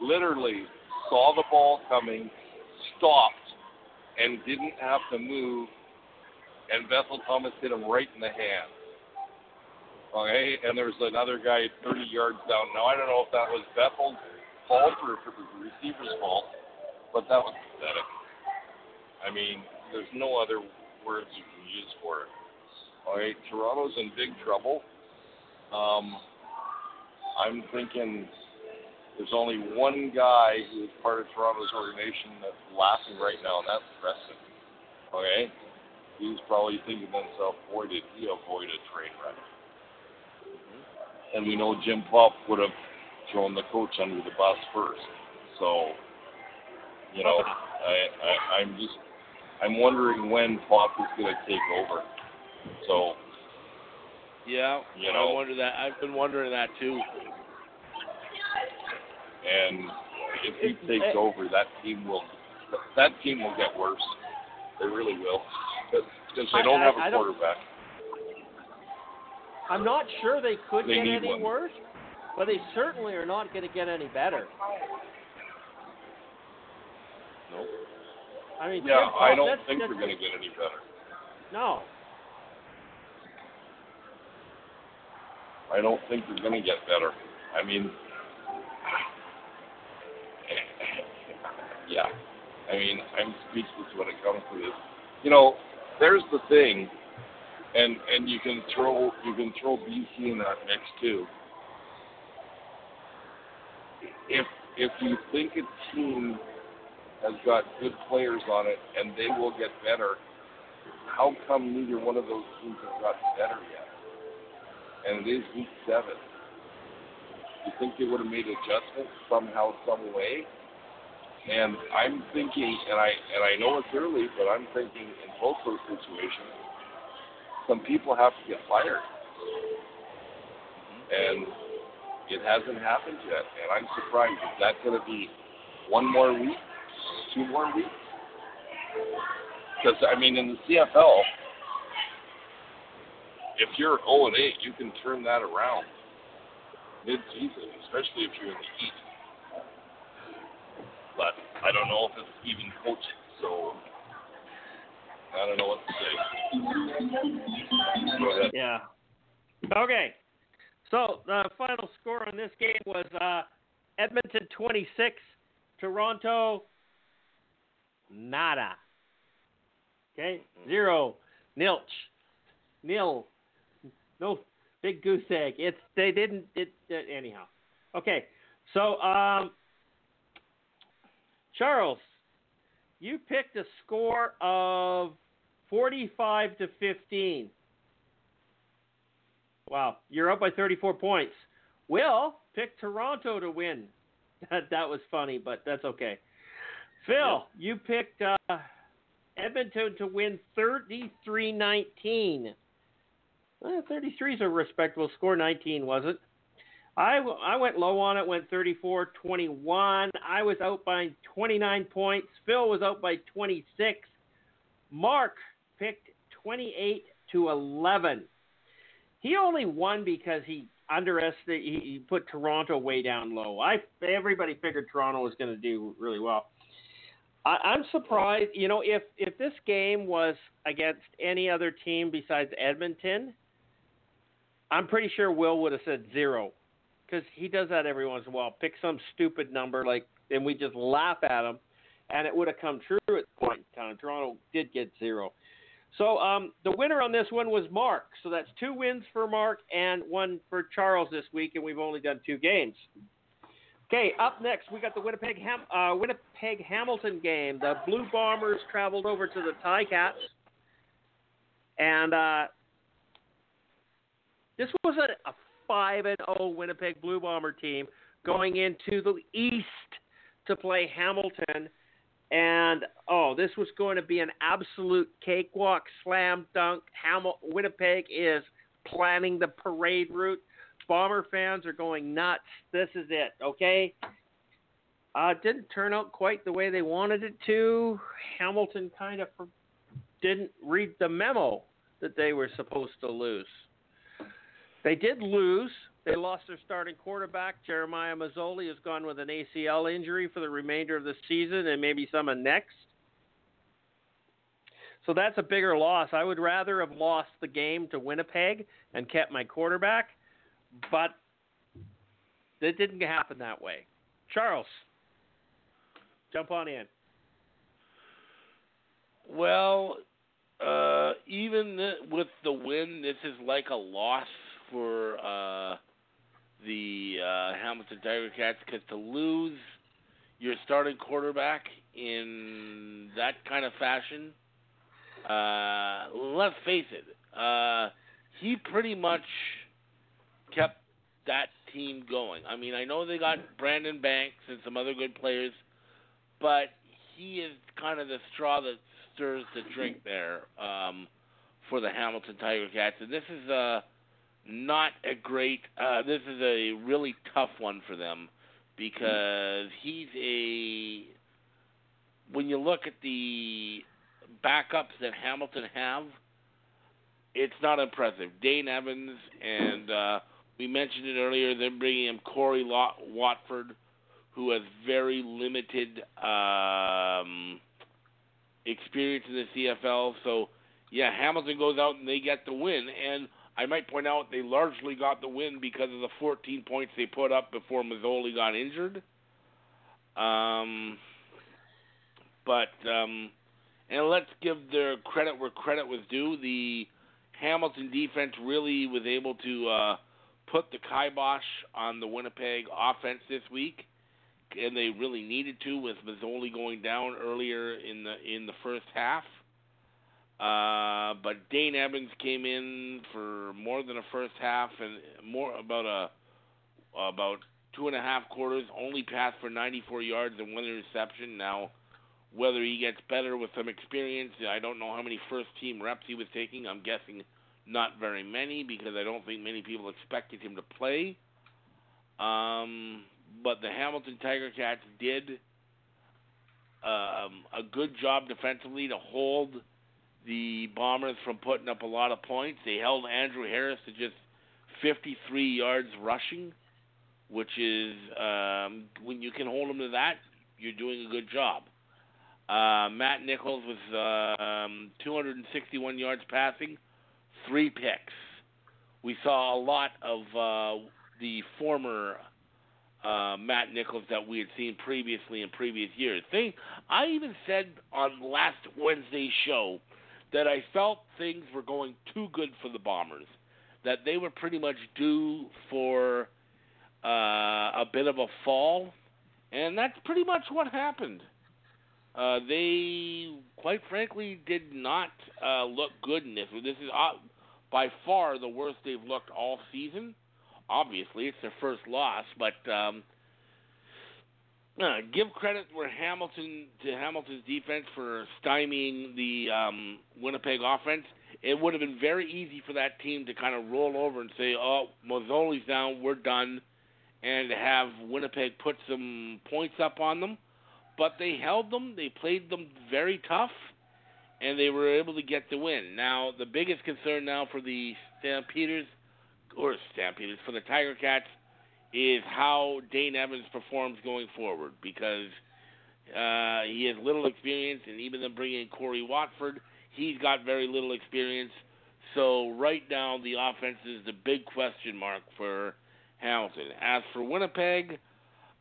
literally saw the ball coming, stopped, and didn't have to move, and Bethel Thompson hit him right in the hand. Okay, and there's another guy 30 yards down. Now I don't know if that was Bethel's fault or if it was the receiver's fault, but that was pathetic. I mean, there's no other words you can use for it. All right, Toronto's in big trouble. Um, I'm thinking there's only one guy who is part of Toronto's organization that's laughing right now, and that's Preston. Okay? He's probably thinking to himself, boy, did he avoid a train wreck. And we know Jim Popp would have thrown the coach under the bus first. So, you know, I, I, I'm just, I'm wondering when Popp is going to take over. So, Yeah, You know. I wonder that. I've been wondering that too. and if he eh, takes over, that team will, that team will get worse. They really will, because they don't I- have I a don't- quarterback. I'm not sure they could They get any one. worse, but they certainly are not going to get any better. Nope. I mean, Yeah, I don't think they're going to get any better. No, I don't think they're going to get better. I mean, yeah. I mean, I'm speechless when it comes to this. You know, there's the thing, and and you can throw you can throw BC in that mix too. If if you think a team has got good players on it and they will get better, how come neither one of those teams have gotten better yet? And it is week seven. You think they would have made adjustments somehow, some way? And I'm thinking, and I and I know it's early, but I'm thinking in both those situations, some people have to get fired, and it hasn't happened yet. And I'm surprised. Is that going to be one more week, two more weeks? Because I mean, in the CFL, if you're 0 and 8, you can turn that around mid-season, especially if you're in the East. But I don't know if it's even coached, so I don't know what to say. Go ahead. yeah. Okay, so the final score on this game was uh, Edmonton 26, Toronto nada. Okay, zero, nilch, nil, no big goose egg. It's they didn't it, it anyhow. Okay, so um, Charles, you picked a score of 45 to 15. Wow, you're up by 34 points. Will picked Toronto to win. [LAUGHS] That that was funny, but that's okay. Phil, you picked uh, Edmonton to win 33-19. Eh, well, 33 is a respectable score. 19 wasn't. I, went low on it, went 34-21. I was out by 29 points. Phil was out by 26. Mark picked 28 to 11. He only won because he underestimated. He, he put Toronto way down low. I everybody figured Toronto was going to do really well. I, I'm surprised. You know, if if this game was against any other team besides Edmonton, I'm pretty sure Will would have said zero, because he does that every once in a while. Pick some stupid number like, and we just laugh at him, and it would have come true at the point in time. Toronto did get zero. So um, the winner on this one was Mark. So that's two wins for Mark and one for Charles this week, and we've only done two games. Okay, up next we got the Winnipeg Ham- uh, Winnipeg Hamilton game. The Blue Bombers traveled over to the Ticats, and uh, This was a, 5 and 0 Winnipeg Blue Bomber team going into the East to play Hamilton. And oh, this was going to be an absolute cakewalk, slam dunk. Hamil- Winnipeg is planning the parade route. Bomber fans are going nuts. This is it, okay? Uh, didn't turn out quite the way they wanted it to. Hamilton kind of didn't read the memo that they were supposed to lose. They did lose. They lost their starting quarterback. Jeremiah Masoli has gone with an ACL injury for the remainder of the season and maybe some next. So that's a bigger loss. I would rather have lost the game to Winnipeg and kept my quarterback, but it didn't happen that way. Charles, jump on in. Well, uh, even th- with the win, this is like a loss for uh, the uh, Hamilton Tiger Cats because to lose your starting quarterback in that kind of fashion, uh, let's face it, uh, he pretty much kept that team going. I mean, I know they got Brandon Banks and some other good players, but he is kind of the straw that stirs the drink there um, for the Hamilton Tiger Cats, and this is uh, not a great. Uh, this is a really tough one for them because he's a. When you look at the backups that Hamilton have, it's not impressive. Dane Evans and uh, we mentioned it earlier. They're bringing in Corey Watford, who has very limited um, experience in the CFL. So, yeah, Hamilton goes out and they get the win. And I might point out they largely got the win because of the 14 points they put up before Masoli got injured. Um, but um, and let's give their credit where credit was due. The Hamilton defense really was able to uh, put the kibosh on the Winnipeg offense this week and they really needed to with Masoli going down earlier in the in the first half. Uh, but Dane Evans came in for more than a first half and more about a about two and a half quarters. Only passed for 94 yards and one interception. Now, whether he gets better with some experience, I don't know how many first team reps he was taking. I'm guessing not very many because I don't think many people expected him to play. Um, but the Hamilton Tiger Cats did um, a good job defensively to hold the Bombers from putting up a lot of points. They held Andrew Harris to just 53 yards rushing, which is um, when you can hold him to that, you're doing a good job. Uh, Matt Nichols was uh, um, 261 yards passing, three picks. We saw a lot of uh, the former uh, Matt Nichols that we had seen previously in previous years. They, I even said on last Wednesday's show that I felt things were going too good for the Bombers, that they were pretty much due for uh, a bit of a fall, and that's pretty much what happened. Uh, they, quite frankly, did not uh, look good in this. This is uh, by far the worst they've looked all season obviously it's their first loss, but um, give credit where Hamilton to Hamilton's defense for stymieing the um, Winnipeg offense. It would have been very easy for that team to kind of roll over and say, "Oh, Masoli's down, we're done," and have Winnipeg put some points up on them. But they held them. They played them very tough, and they were able to get the win. Now, the biggest concern now for the Stampeders or Stampeders for the Tiger Cats is how Dane Evans performs going forward because uh, he has little experience, and even them bringing in Corey Watford, he's got very little experience. So right now, the offense is the big question mark for Hamilton. As for Winnipeg,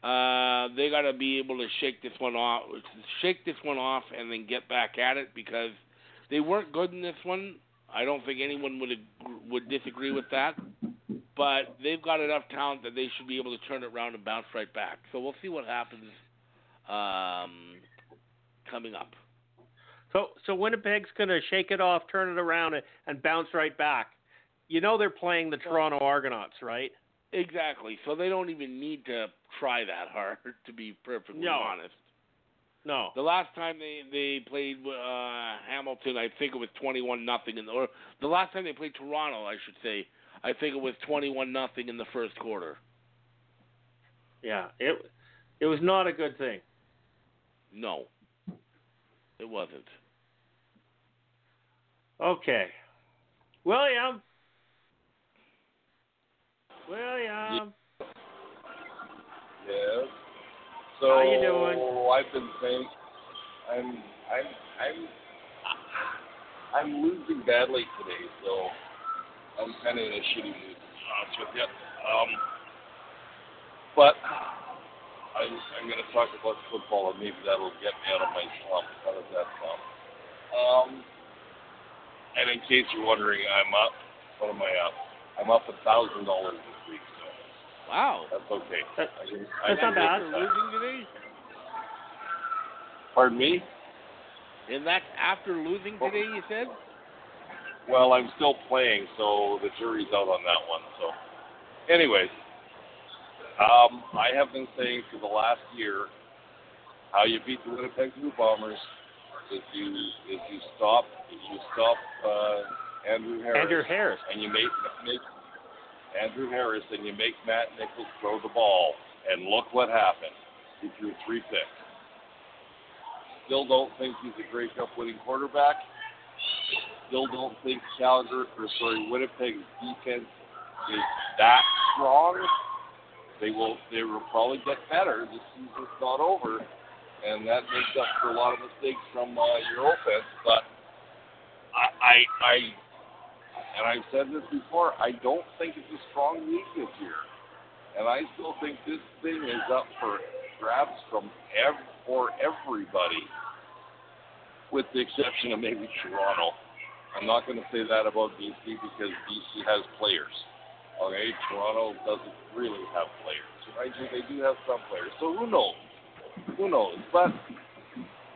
uh, they got to be able to shake this one off, shake this one off, and then get back at it because they weren't good in this one. I don't think anyone would would disagree with that. But they've got enough talent that they should be able to turn it around and bounce right back. So we'll see what happens um, coming up. So so Winnipeg's going to shake it off, turn it around, and, and bounce right back. you know they're playing the Toronto Argonauts, right? Exactly. So they don't even need to try that hard, to be perfectly No. honest. No. The last time they they played uh, Hamilton, I think it was twenty-one nothing in the or the last time they played Toronto, I should say, I think it was twenty-one nothing in the first quarter. Yeah, it it was not a good thing. No, it wasn't. Okay. William. William. Yes. So How you doing? I've been saying I'm I'm I'm I'm losing badly today, so I'm kind of in a shitty mood. To be honest with you. Um, but I'm I'm going to talk about football, and maybe that'll get me out of my slump. How does that sound? Um, and in case you're wondering, I'm up. What am I up? I'm up a thousand dollars this week, so Wow. that's okay. That- I can, that's I can not bad. After losing today, Pardon me? and that's after losing today. You said. Well, I'm still playing, so the jury's out on that one. So, anyways, um, I have been saying for the last year how you beat the Winnipeg Blue Bombers is you is you stop if you stop uh, Andrew Harris Andrew Harris. and you make make Andrew Harris and you make Matt Nichols throw the ball, and look what happened. He threw three picks. Still don't think he's a Grey Cup winning quarterback. Still don't think Calgary or sorry Winnipeg's defense is that strong. They will they will probably get better. The season's not over, and that makes up for a lot of mistakes from uh, your offense. But I I, I and I've said this before, I don't think it's a strong league this year. And I still think this thing is up for grabs from ev- for everybody, with the exception of maybe Toronto. I'm not going to say that about BC because BC has players. Okay, Toronto doesn't really have players. Right? They do have some players. So who knows? Who knows? But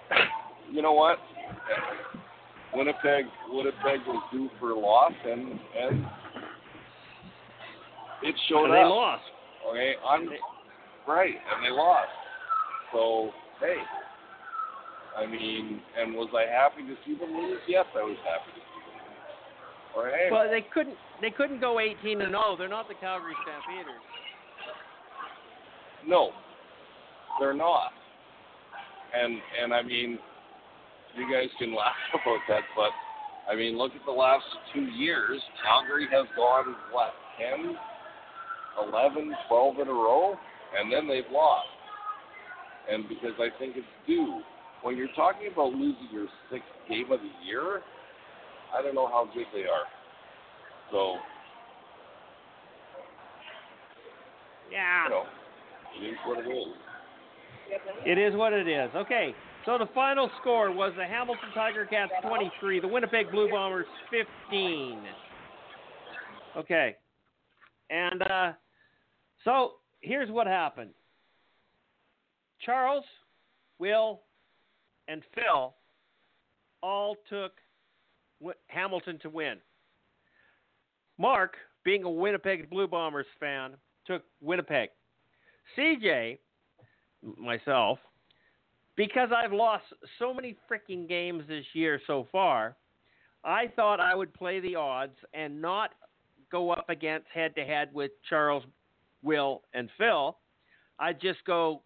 [COUGHS] you know what? Winnipeg Winnipeg was due for a loss and and it showed And they up. lost. Okay, I'm right, and they lost. So hey, I mean, and was I happy to see them lose? Yes, I was happy to see them lose. All right. Well, they couldn't they couldn't go 18 and 0. They're not the Calgary Stampeders. No, they're not. And and I mean, you guys can laugh [LAUGHS] about that, but I mean, look at the last two years. Calgary has gone what 10, 11, 12 in a row, and then they've lost. And because I think it's due. When you're talking about losing your sixth game of the year, I don't know how good they are. So, Yeah. you know, it is what it is. It is what it is. Okay. So the final score was the Hamilton Tiger Cats 23, the Winnipeg Blue Bombers 15. Okay. And uh, so here's what happened Charles, Will, and Phil all took Hamilton to win. Mark, being a Winnipeg Blue Bombers fan, took Winnipeg. CJ, myself, because I've lost so many freaking games this year so far, I thought I would play the odds and not go up against head to head with Charles, Will, and Phil. I'd just go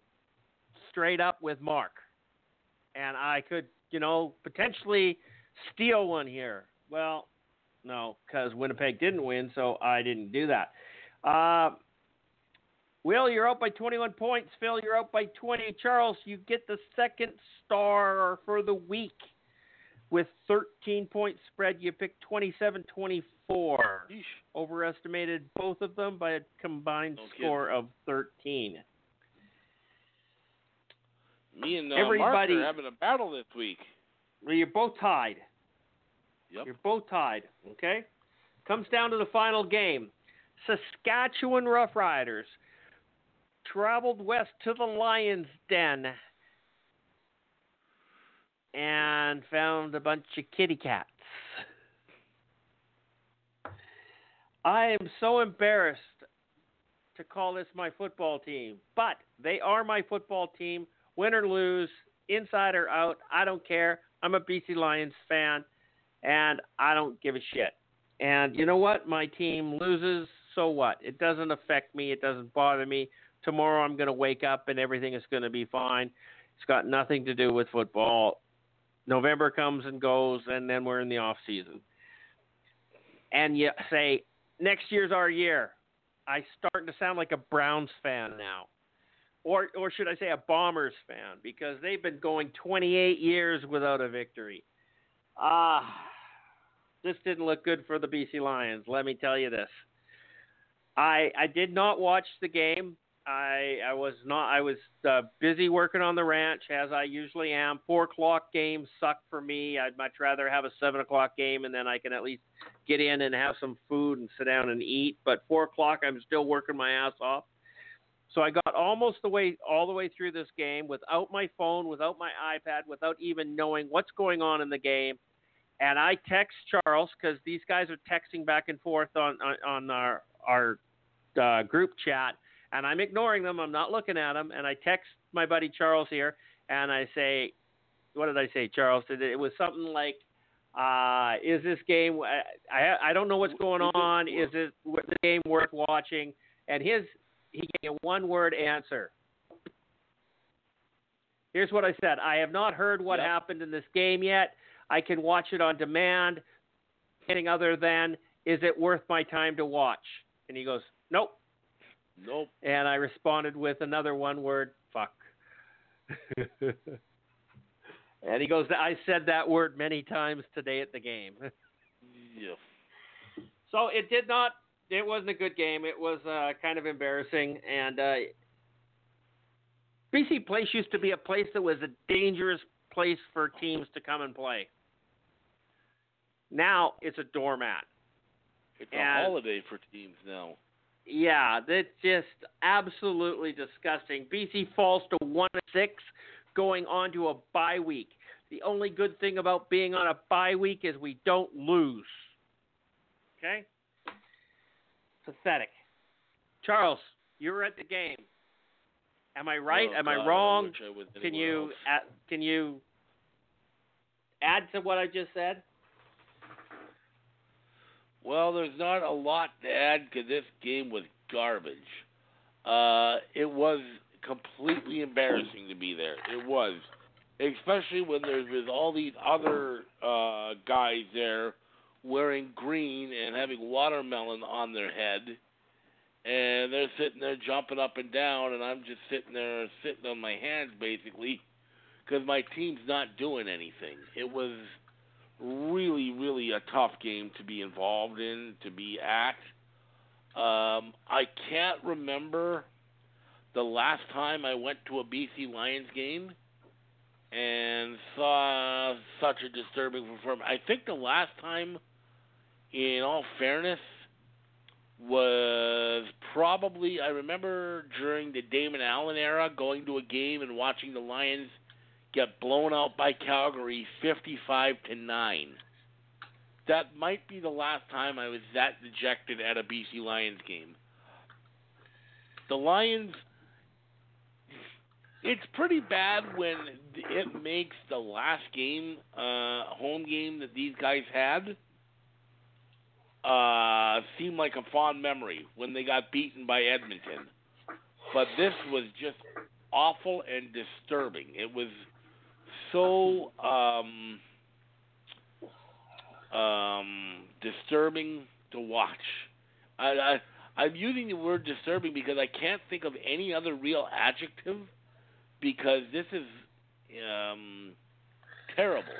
straight up with Mark. And I could, you know, potentially steal one here. Well, no, because Winnipeg didn't win, so I didn't do that. Uh, Will, you're out by 21 points. Phil, you're out by 20. Charles, you get the second star for the week with 13 point spread. You picked 27 24. Overestimated both of them by a combined No kidding. score of 13. Me and uh, Mark Everybody- are having a battle this week. Well, you're both tied. Yep. You're both tied. Okay? Comes down to the final game. Saskatchewan Roughriders traveled west to the Lion's Den and found a bunch of kitty cats. I am so embarrassed to call this my football team, but they are my football team. Win or lose, inside or out, I don't care. I'm a BC Lions fan, and I don't give a shit. And you know what? My team loses, so what? It doesn't affect me. It doesn't bother me. Tomorrow I'm going to wake up and everything is going to be fine. It's got nothing to do with football. November comes and goes, and then we're in the off season. And you say, next year's our year. I starting to sound like a Browns fan now. Or or should I say a Bombers fan because they've been going 28 years without a victory. Ah, this didn't look good for the BC Lions, let me tell you this. I I did not watch the game. I I was not I was uh, busy working on the ranch as I usually am. Four o'clock games suck for me. I'd much rather have a seven o'clock game and then I can at least get in and have some food and sit down and eat. But four o'clock I'm still working my ass off. So I got almost the way all the way through this game without my phone, without my iPad, without even knowing what's going on in the game. And I text Charles because these guys are texting back and forth on on, on our our uh, group chat and I'm ignoring them. I'm not looking at them. And I text my buddy Charles here, and I say, "What did I say, Charles? It was something like, uh, is this game? I I don't know what's going on. Is it the game worth watching?" And his he gave a one word answer. Here's what I said. I have not heard what yep. happened in this game yet. I can watch it on demand. Anything other than, is it worth my time to watch? And he goes, Nope. Nope. And I responded with another one word, fuck. [LAUGHS] and he goes, I said that word many times today at the game. yeah. So it did not, it wasn't a good game. It was uh, kind of embarrassing. And uh, BC Place used to be a place that was a dangerous place for teams to come and play. Now it's a doormat. It's a holiday for teams now. Yeah, that's just absolutely disgusting. BC falls to one six, going on to a bye week. The only good thing about being on a bye week is we don't lose. Okay? Pathetic. Charles, you were at the game. Am I right? Oh, Am God, I wrong? I can you add, can you add to what I just said? Well, there's not a lot to add because this game was garbage. Uh, it was completely embarrassing to be there. It was, especially when there's with all these other uh, guys there wearing green and having watermelon on their head, and they're sitting there jumping up and down, and I'm just sitting there sitting on my hands basically because my team's not doing anything. It was really, really a tough game to be involved in, to be at. Um, I can't remember the last time I went to a BC Lions game and saw such a disturbing performance. I think the last time, in all fairness, was probably I remember during the Damon Allen era going to a game and watching the Lions get blown out by Calgary 55 to 9. That might be the last time I was that dejected at a BC Lions game. The Lions it's pretty bad when it makes the last game uh home game that these guys had uh seem like a fond memory when they got beaten by Edmonton. But this was just awful and disturbing. It was so um, um, disturbing to watch. I, I I'm using the word disturbing because I can't think of any other real adjective because this is um, terrible.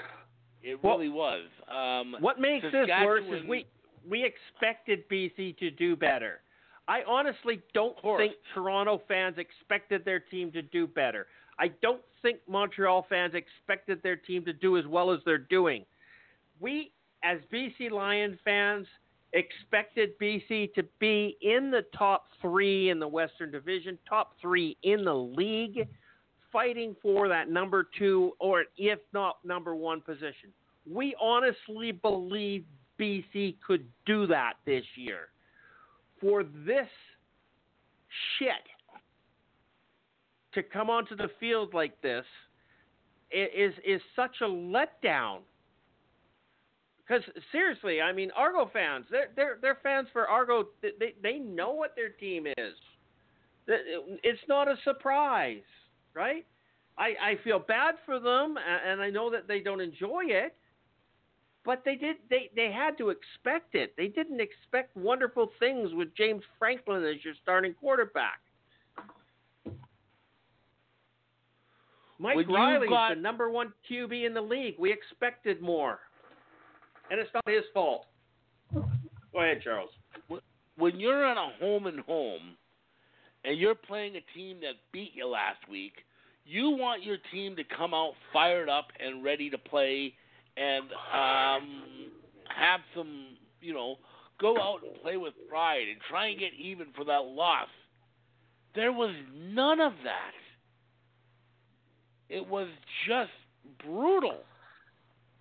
It well, really was. Um, what makes this worse is we we expected BC to do better. I honestly don't think Toronto fans expected their team to do better. I don't think Montreal fans expected their team to do as well as they're doing. We, as BC Lion fans, expected BC to be in the top three in the Western Division, top three in the league, fighting for that number two or, if not, number one position. We honestly believe BC could do that this year. for this shit to come onto the field like this is is such a letdown. Because seriously, I mean, Argo fans, they're they're they're fans for Argo. They, they know what their team is. It's not a surprise, right? I I feel bad for them, and I know that they don't enjoy it. But they did. They they had to expect it. They didn't expect wonderful things with James Franklin as your starting quarterback. Mike When Reilly's got- the number one QB in the league. We expected more, and it's not his fault. Go ahead, Charles. when you're on a home and home and you're playing a team that beat you last week, you want your team to come out fired up and ready to play and um, have some, you know, go out and play with pride and try and get even for that loss. There was none of that. It was just brutal.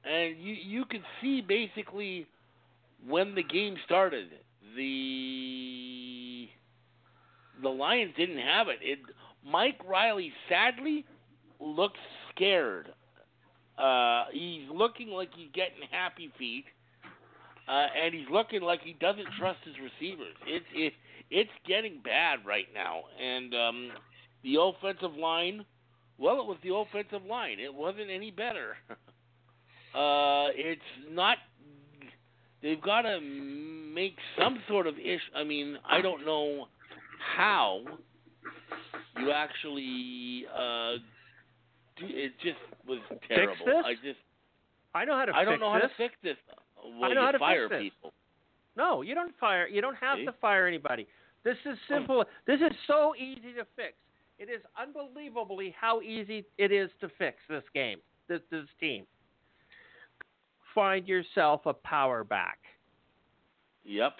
And you you could see basically when the game started, the the Lions didn't have it. It Mike Reilly sadly looks scared. Uh, he's looking like he's getting happy feet, uh, and he's looking like he doesn't trust his receivers. It's it, it's getting bad right now, and um, the offensive line. Well, it was the offensive line. It wasn't any better. [LAUGHS] uh, it's not they've got to make some sort of ish. I mean, I don't know how you actually. Uh, it just was terrible. this? I just I know how to fix. I don't know this. how to fix this. Well, I know how to fix fire this. people. No, you don't fire. You don't have See? to fire anybody. This is simple. This is so easy to fix. It is unbelievably how easy it is to fix this game. This this team. Find yourself a power back. Yep.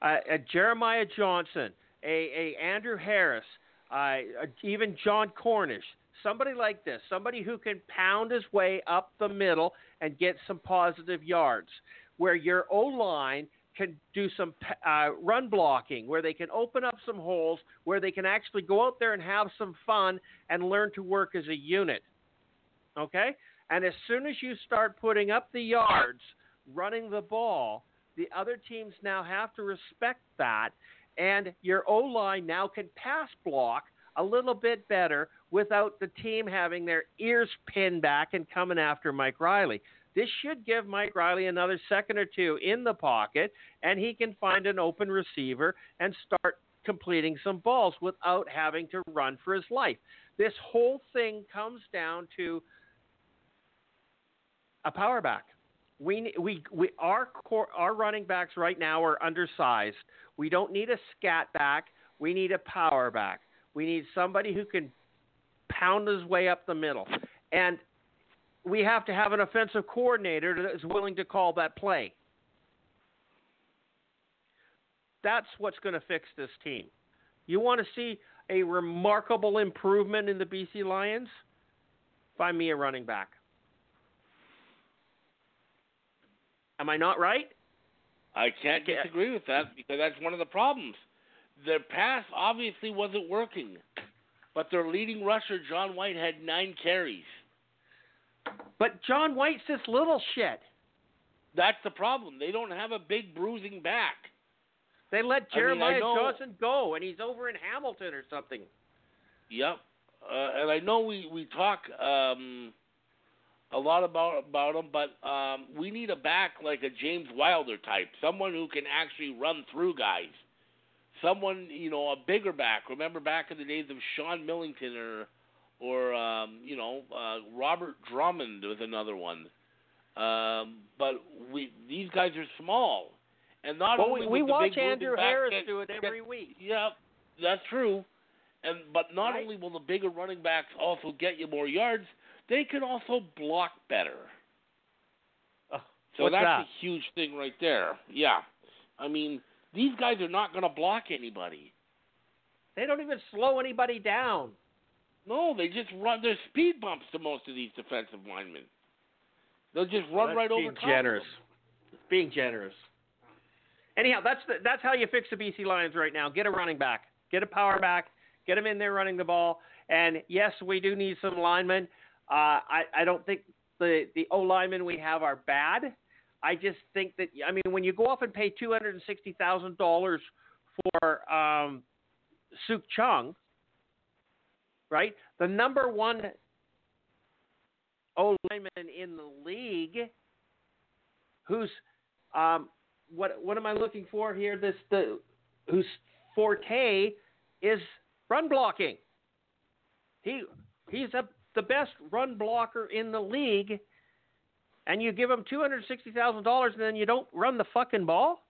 Uh, a Jeremiah Johnson, a, a Andrew Harris, uh, even Jon Cornish, somebody like this, somebody who can pound his way up the middle and get some positive yards, where your O line can do some uh, run blocking, where they can open up some holes, where they can actually go out there and have some fun and learn to work as a unit. Okay? And as soon as you start putting up the yards, running the ball, the other teams now have to respect that, and your O line now can pass block a little bit better without the team having their ears pinned back and coming after Mike Reilly. This should give Mike Reilly another second or two in the pocket, and he can find an open receiver and start completing some balls without having to run for his life. This whole thing comes down to a power back. We we we our core, our running backs right now are undersized. We don't need a scat back. We need a power back. We need somebody who can pound his way up the middle, and we have to have an offensive coordinator that is willing to call that play. That's what's going to fix this team. You want to see a remarkable improvement in the BC Lions? Find me a running back. Am I not right? I can't disagree with that because that's one of the problems. Their pass obviously wasn't working, but their leading rusher, John White, had nine carries. But John White's this little shit. That's the problem. They don't have a big bruising back. They let I mean, I Jeremiah Johnson go, and he's over in Hamilton or something. Yep. Uh, and I know we we talk um, a lot about about him, but um, we need a back like a James Wilder type, someone who can actually run through guys. Someone you know, a bigger back. Remember back in the days of Sean Millington or or um, you know uh, Robert Drummond was another one. Um, but we these guys are small, and not Well, only we, we watch Andrew Harris get- do it get- every week. yeah, that's true. And but not Right. only will the bigger running backs also get you more yards, they can also block better. Ugh, So that's that? a huge thing right there. Yeah. I mean, these guys are not going to block anybody. They don't even slow anybody down. No, they just run. There's speed bumps to most of these defensive linemen. They'll just run That's right being over top. generous. Of them. It's being generous. anyhow, that's the, that's how you fix the BC Lions right now. Get a running back, get a power back, get them in there running the ball. And yes, we do need some linemen. Uh, I I don't think the the O linemen we have are bad. I just think that I mean when you go off and pay two hundred and sixty thousand dollars for um, Sukh Chungh, right? The number one O lineman in the league, who's um, what what am I looking for here? This the whose forte is run blocking. He he's a, the best run blocker in the league, and you give them two hundred sixty thousand dollars, and then you don't run the fucking ball.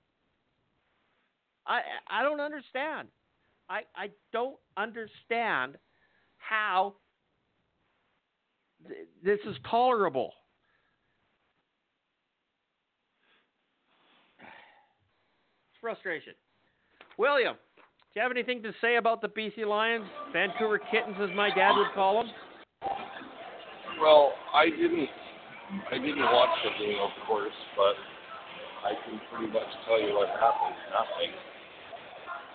I I don't understand. I I don't understand how th- this is tolerable. It's frustration. William, do you have anything to say about the BC Lions, Vancouver Kittens, as my dad would call them? Well, I didn't. I didn't watch the game, of course, but I can pretty much tell you what happened. Nothing.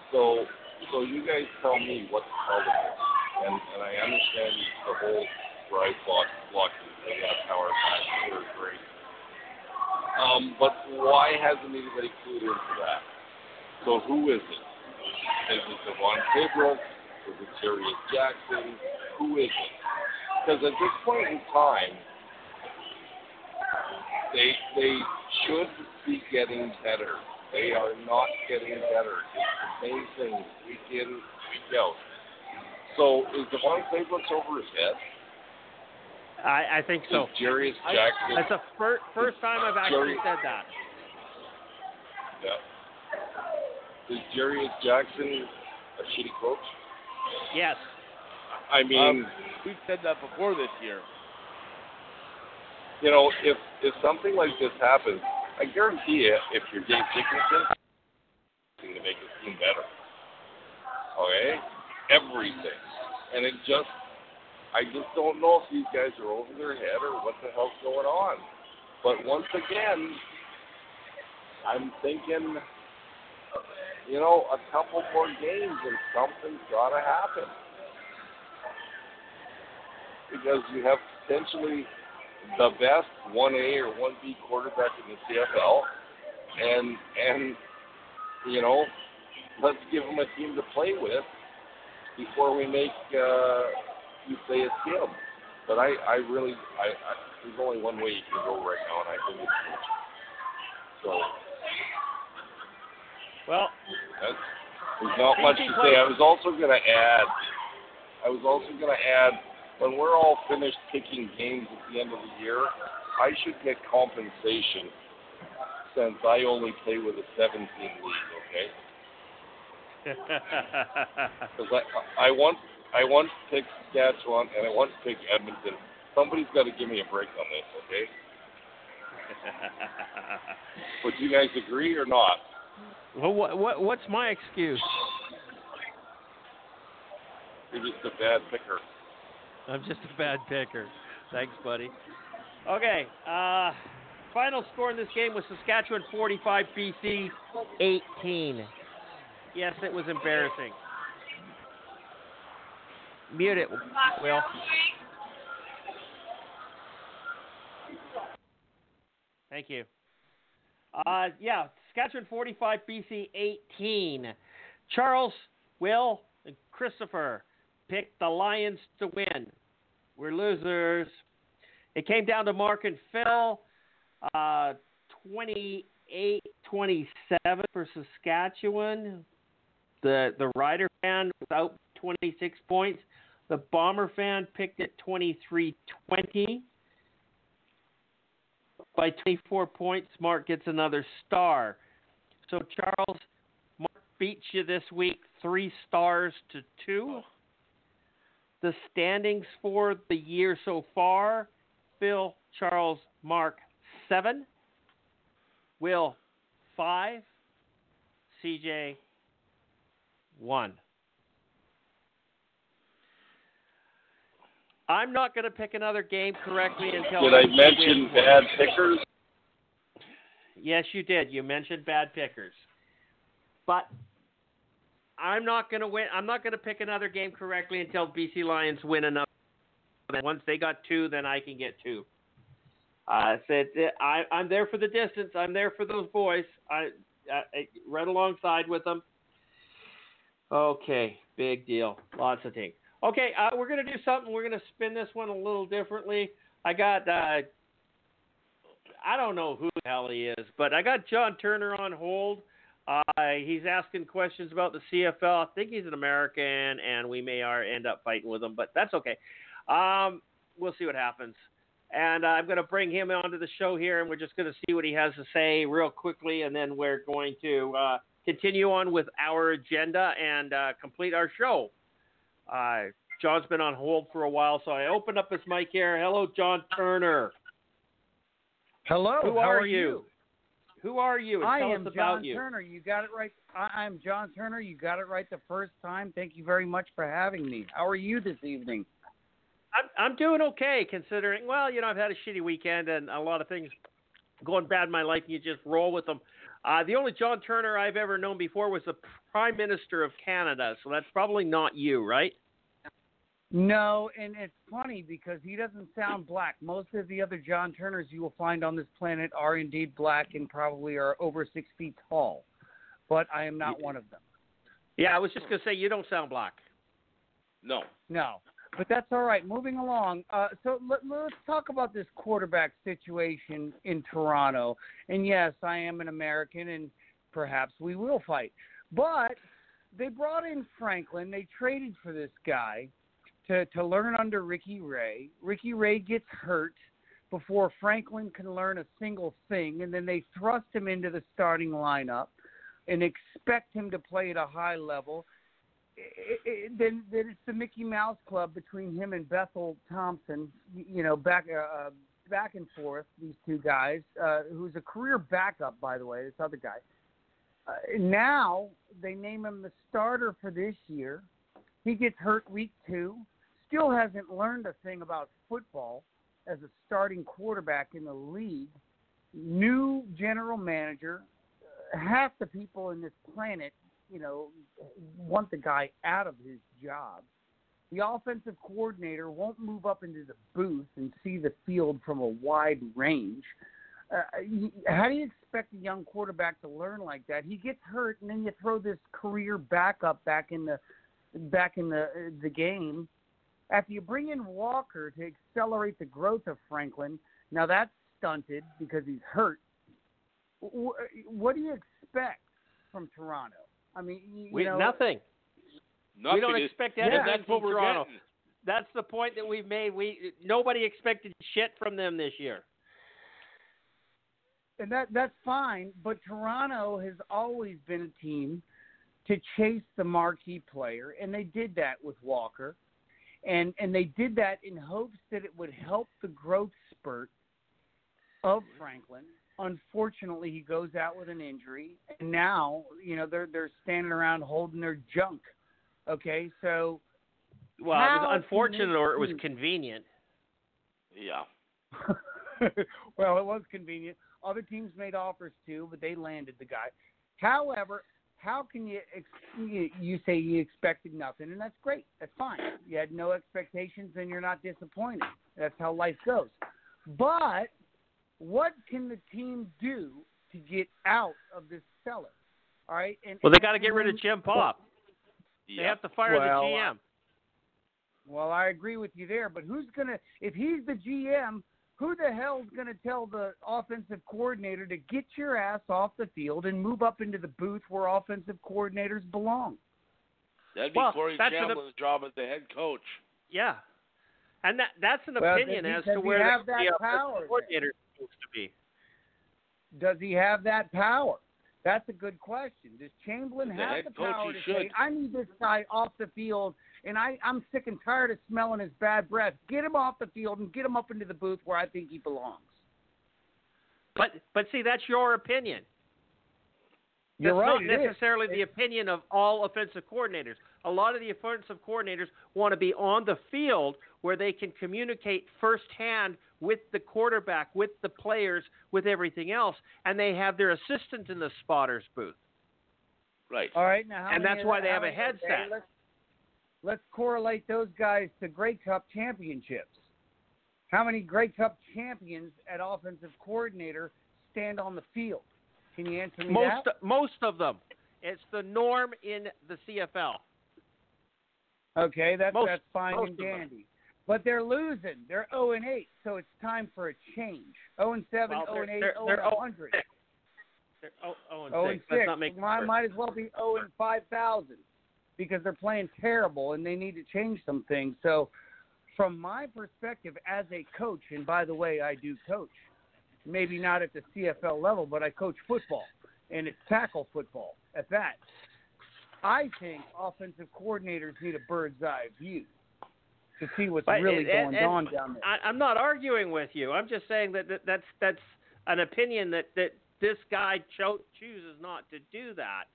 So, so you guys tell me what the problem is, and and I understand the whole right block blocking thing. That's how our backs are great. Um, but why hasn't anybody clued into that? So who is it? Is it Devon Pedro? Is it Jarious Jackson? Who is it? Because at this point in time, they they should be getting better. They are not getting better. It's the same thing week in, week out. So is Devon Pedro over his head? I, I think so. Is Jarious I- Jackson? That's the fir- first time I've actually Jerry- said that. yeah. Is Jarious Jackson a shitty coach? Yes. I mean, um, We've said that before this year. You know, if if something like this happens, I guarantee you, if you're Dave Dickenson, to make his team better. Okay, everything, and it just, I just don't know if these guys are over their head or what the hell's going on. But once again, I'm thinking, you know, a couple more games and something's got to happen because you have potentially the best 1A or 1B quarterback in the CFL, and and you know, let's give him a team to play with before we make uh, you say it's him. But I I really I, I there's only one way you can go right now, and I think it's coaching. So Well, that's there's not much to say. I was also going to add. I was also going to add when we're all finished picking games at the end of the year, I should get compensation since I only play with a 17 league. Okay, [LAUGHS] because I I once I once picked Saskatchewan and I once picked Edmonton. Somebody's got to give me a break on this. Okay, [LAUGHS] would you guys agree or not? well, what, what what's my excuse? You're just a bad picker. I'm just a bad picker. Thanks, buddy. Okay. Uh, final score in this game was Saskatchewan 45, BC 18. Yes, it was embarrassing. Mute it, Will. Thank you. Uh, yeah, Saskatchewan 45, BC 18. Charles, Will, and Christopher picked the Lions to win. We're losers. It came down to Mark and Phil, uh, 28 27 for Saskatchewan. The the Rider fan was out 26 points. The Bomber fan picked it 23 20. By 24 points, Mark gets another star. So, Charles, Mark beats you this week three stars to two. The standings for the year so far Phil, Charles, Mark, seven. Will, five. CJ, one. I'm not going to pick another game correctly until Did I mention bad pickers? Yes, you did. You mentioned bad pickers. but I'm not going to win. I'm not going to pick another game correctly until BC Lions win another. Once they got two, then I can get two. I said I, I'm there for the distance. I'm there for those boys. I, I, I right alongside with them. Okay, big deal. Lots of things. Okay, uh, we're gonna do something. We're gonna spin this one a little differently. I got. Uh, I don't know who the hell he is, but I got John Turner on hold. Uh, he's asking questions about the CFL. I think he's an American, and we may are end up fighting with him, but that's okay. Um, we'll see what happens. And uh, I'm going to bring him onto the show here, and we're just going to see what he has to say real quickly, and then we're going to uh, continue on with our agenda and uh, complete our show. Uh, John's been on hold for a while, so I opened up his mic here. Hello, John Turner. Hello. Who how are, are you? Who are you? And I tell am us about John you. Turner. You got it right. I, I'm John Turner. You got it right the first time. Thank you very much for having me. How are you this evening? I'm I'm doing okay considering. Well, you know, I've had a shitty weekend and a lot of things going bad in my life, and you just roll with them. Uh, the only John Turner I've ever known before was the Prime Minister of Canada, so that's probably not you, right? No, and it's funny because he doesn't sound black. Most of the other John Turners you will find on this planet are indeed black and probably are over six feet tall. But I am not one of them. Yeah, I was just gonna say you don't sound black. No. No. But that's all right. Moving along. Uh, so let, let's talk about this quarterback situation in Toronto. And yes, I am an American, and perhaps we will fight. But they brought in Franklin. They traded for this guy to to learn under Ricky Ray. Ricky Ray gets hurt before Franklin can learn a single thing, and then they thrust him into the starting lineup and expect him to play at a high level it, it, then then it's the Mickey Mouse Club between him and Bethel Thompson. You know, back uh, back and forth. These two guys, uh, who's a career backup, by the way. This other guy. Uh, now they name him the starter for this year. He gets hurt week two. Still hasn't learned a thing about football as a starting quarterback in the league. New general manager. Half the people in this planet you know, want the guy out of his job. The offensive coordinator won't move up into the booth and see the field from a wide range. Uh, how do you expect a young quarterback to learn like that? He gets hurt, and then you throw this career backup back in the back in the the game. After you bring in Walker to accelerate the growth of Franklin, now that's stunted because he's hurt. What do you expect from Toronto? I mean, you, we, know, nothing. Nothing we don't is, expect and anything that's what from we're Toronto. getting. That's the point that we've made. We nobody expected shit from them this year. And that that's fine, but Toronto has always been a team to chase the marquee player, and they did that with Walker, and and they did that in hopes that it would help the growth spurt of Franklin. Unfortunately he goes out with an injury and now you know they're they're standing around holding their junk okay? So well it was unfortunate or it was convenient. Yeah. [LAUGHS] well it was convenient. Other teams made offers too but they landed the guy. However how can you ex- you, say you expected nothing and that's great that's fine you had no expectations and you're not disappointed that's how life goes but what can the team do to get out of this cellar? All right. And well they got to get rid of Jim Popp they Yeah. have to fire Well, the GM Well, I agree with you there, but who's gonna if he's the GM? Who the hell's gonna tell the offensive coordinator to get your ass off the field and move up into the booth where offensive coordinators belong? That'd be Well, Corey that's an- job as the head coach. yeah and that that's an Well, opinion as to where have the, that the offensive power coordinator is supposed to be Does he have that power? That's a good question. Does Chamblin As the have head the power he to say, "I need this guy off the field, and I I'm sick and tired of smelling his bad breath. Get him off the field and get him up into the booth where I think he belongs." but but see that's your opinion You're That's right. not it is. necessarily the opinion of all offensive coordinators. A lot of the offensive coordinators want to be on the field where they can communicate firsthand with the quarterback, with the players, with everything else, and they have their assistant in the spotters booth. Right. All right, now how And many that's why they have a many- headset. Let's, correlate those guys to Grey Cup championships. How many Grey Cup champions at offensive coordinator stand on the field? Can you answer me Most that? most of them. It's the norm in the CFL. Okay, that's most- that's fine and dandy. But they're losing. They're 0 and 8, so it's time for a change. 0 and 7, Well, 0 and they're- 8, they're- 0 they're and 100. They're oh, oh and 0 and six. 6. Let's not make might as well be 0 and 5,000 because they're playing terrible and they need to change some things. So, from my perspective as a coach, and by the way, I do coach, maybe not at the CFL level, but I coach football, and it's tackle football at that. I think offensive coordinators need a bird's eye view to see what's But really and- going and on down there. I, I'm not arguing with you. I'm just saying that, that that's that's an opinion that that this guy cho- chooses not to do that.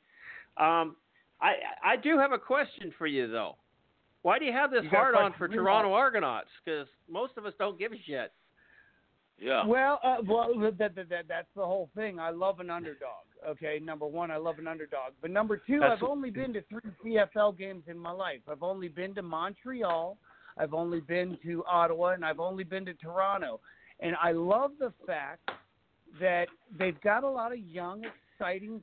Um, I I do have a question for you though. Why do you have this You hard on for for me, Toronto Argonauts? Because most of us don't give a shit. Yeah. Well, uh, well, that, that, that, that's the whole thing. I love an underdog. Okay, number one, I love an underdog. But number two, That's- I've only been to three CFL games in my life. I've only been to Montreal, I've only been to Ottawa, and I've only been to Toronto. And I love the fact that they've got a lot of young, exciting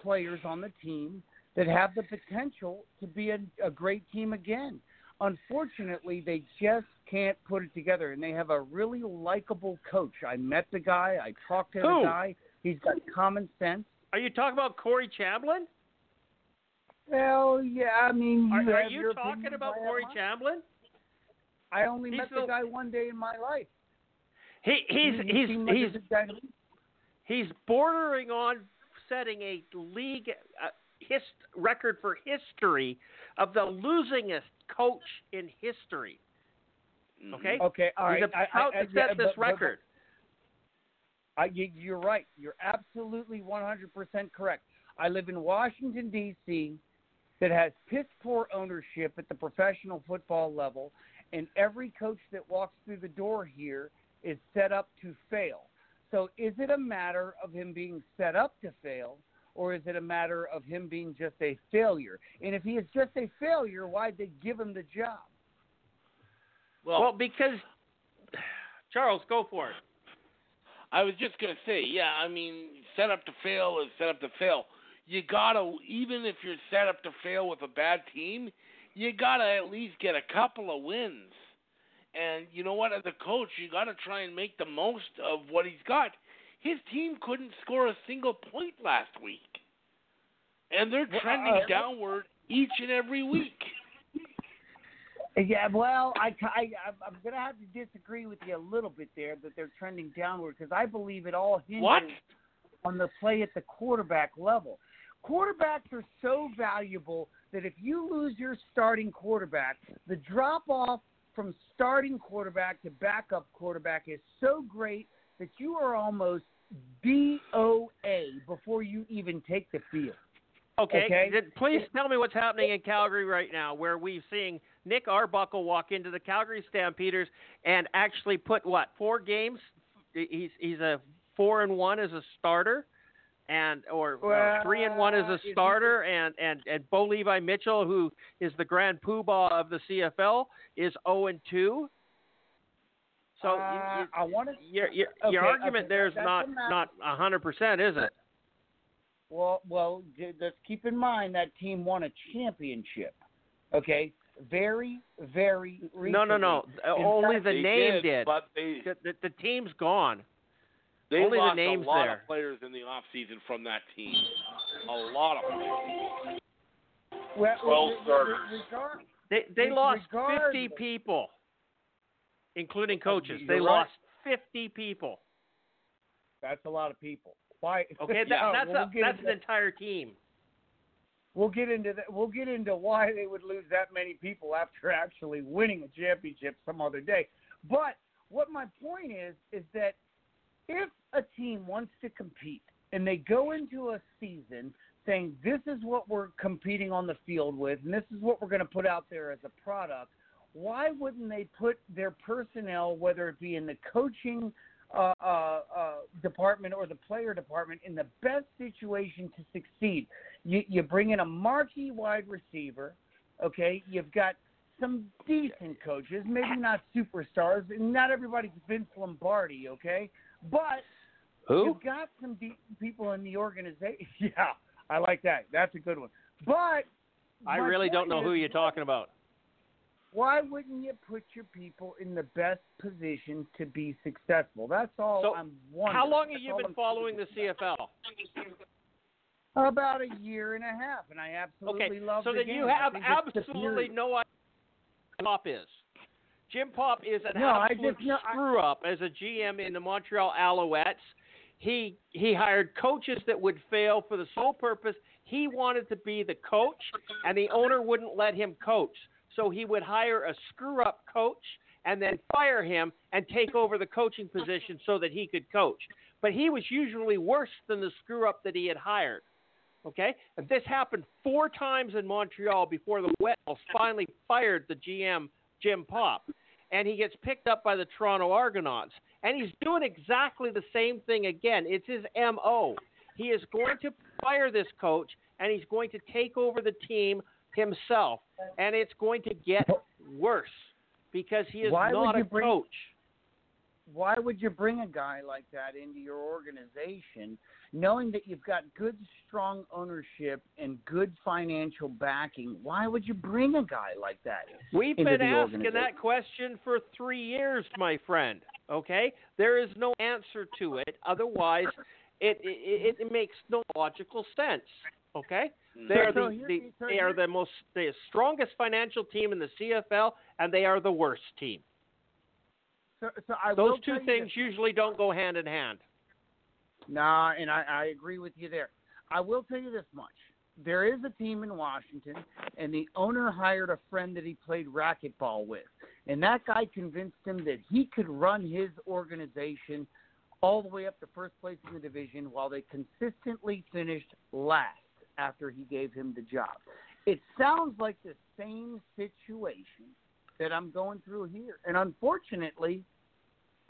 players on the team that have the potential to be a, a great team again. Unfortunately, they just can't put it together, and they have a really likable coach. I met the guy. I talked to Who? the guy. He's got common sense. Are you talking about Corey Chamblin? Well, yeah, I mean, Are, you are have you talking about Corey. Chamblin? I only He's met the- the guy one day in my life. He he's He- he he's seemed like a he's good guy to me. he's bordering on setting a league uh, hist- record for history of the losingest coach in history. Mhm. Okay, Okay, all right. he's I- about I- I- to yeah, set this but- but- record. I, you- you're right. You're absolutely 100% correct. I live in Washington, D.C., that has piss poor ownership at the professional football level, and every coach that walks through the door here is set up to fail. So is it a matter of him being set up to fail, or is it a matter of him being just a failure? And if he is just a failure, why'd they give him the job? Well, well, because Charles, go for it. I was just gonna say, yeah. I mean, set up to fail is set up to fail. You gotta, even if you're set up to fail with a bad team, you gotta at least get a couple of wins. And you know what? As a coach, you gotta try and make the most of what he's got. His team couldn't score a single point last week, and they're Well, trending uh, downward each and every week. Yeah, well, I, I, I'm going to have to disagree with you a little bit there that they're trending downward because I believe it all hinges What? on the play at the quarterback level. Quarterbacks are so valuable that if you lose your starting quarterback, the drop off from starting quarterback to backup quarterback is so great that you are almost DOA before you even take the field. Okay, Okay. please tell me what's happening in Calgary right now, where we're seeing Nick Arbuckle walk into the Calgary Stampeders and actually put what four games? He's he's a four and one as a starter, and or uh, three and one as a starter, and and and Bo Levi Mitchell, who is the grand poobah of the CFL, is zero and two. So Uh, you- I want to your your, okay, your argument okay, there is not not a hundred percent, is it? Well, well, j- let's keep in mind that team won a championship. Okay, very, very. No, no, no. In Only fact, the name did, did. but they The, the, the team's gone. they Only the lost names a lot there. of players in the off season from that team. A lot of them. Well, Twelve re- re- starters. regard- They they Re- lost regardless- fifty people, including coaches. They right. lost fifty people. that's a lot of people. Why? [LAUGHS] Okay, that, Yeah, that's we'll a, that's an entire team. We'll get into that. We'll get into why they would lose that many people after [LAUGHS] actually winning a championship some other day. But what my point is is that if a team wants to compete and they go into a season saying this is what we're competing on the field with and this is what we're going to put out there as a product, why wouldn't they put their personnel, whether it be in the coaching uh, uh, uh, department or the player department in the best situation to succeed. You, you bring in a marquee wide receiver, okay? You've got some decent coaches, maybe not superstars, and not everybody's Vince Lombardi, okay? But Who? you've got some decent people in the organization. [LAUGHS] Yeah, I like that. That's a good one. But I really don't know who you're talking about. Why wouldn't you put your people in the best position to be successful? That's all So, I'm wondering. How long have That's you been I'm following the CFL? About a year and a half, and I absolutely Okay, love so the then game. you have absolutely no idea who Popp is. Jim Popp is an No, absolute just- no, screw up as a GM in the Montreal Alouettes. He he hired coaches that would fail for the sole purpose he wanted to be the coach, and the owner wouldn't let him coach. So he would hire a screw up coach and then fire him and take over the coaching position so that he could coach. But he was usually worse than the screw up that he had hired. Okay? And this happened four times in Montreal before the Whales finally fired the GM, Jim Popp. And he gets picked up by the Toronto Argonauts. And he's doing exactly the same thing again. It's his MO. He is going to fire this coach and he's going to take over the team himself. And it's going to get worse because he is Why would not you a bring- coach. Why would you bring a guy like that into your organization, knowing that you've got good, strong ownership and good financial backing? Why would you bring a guy like that? We've been asking that question for three years, my friend. Okay, there is no answer to it. Otherwise, it it, it makes no logical sense. Okay, mm-hmm. they are the, the they are the most the strongest financial team in the CFL, and they are the worst team. So, so I Those two things this. usually don't go hand in hand. Nah, and I, I agree with you there. I will tell you this much. There is a team in Washington, and the owner hired a friend that he played racquetball with. And that guy convinced him that he could run his organization all the way up to first place in the division while they consistently finished last after he gave him the job. It sounds like the same situation that I'm going through here. And unfortunately,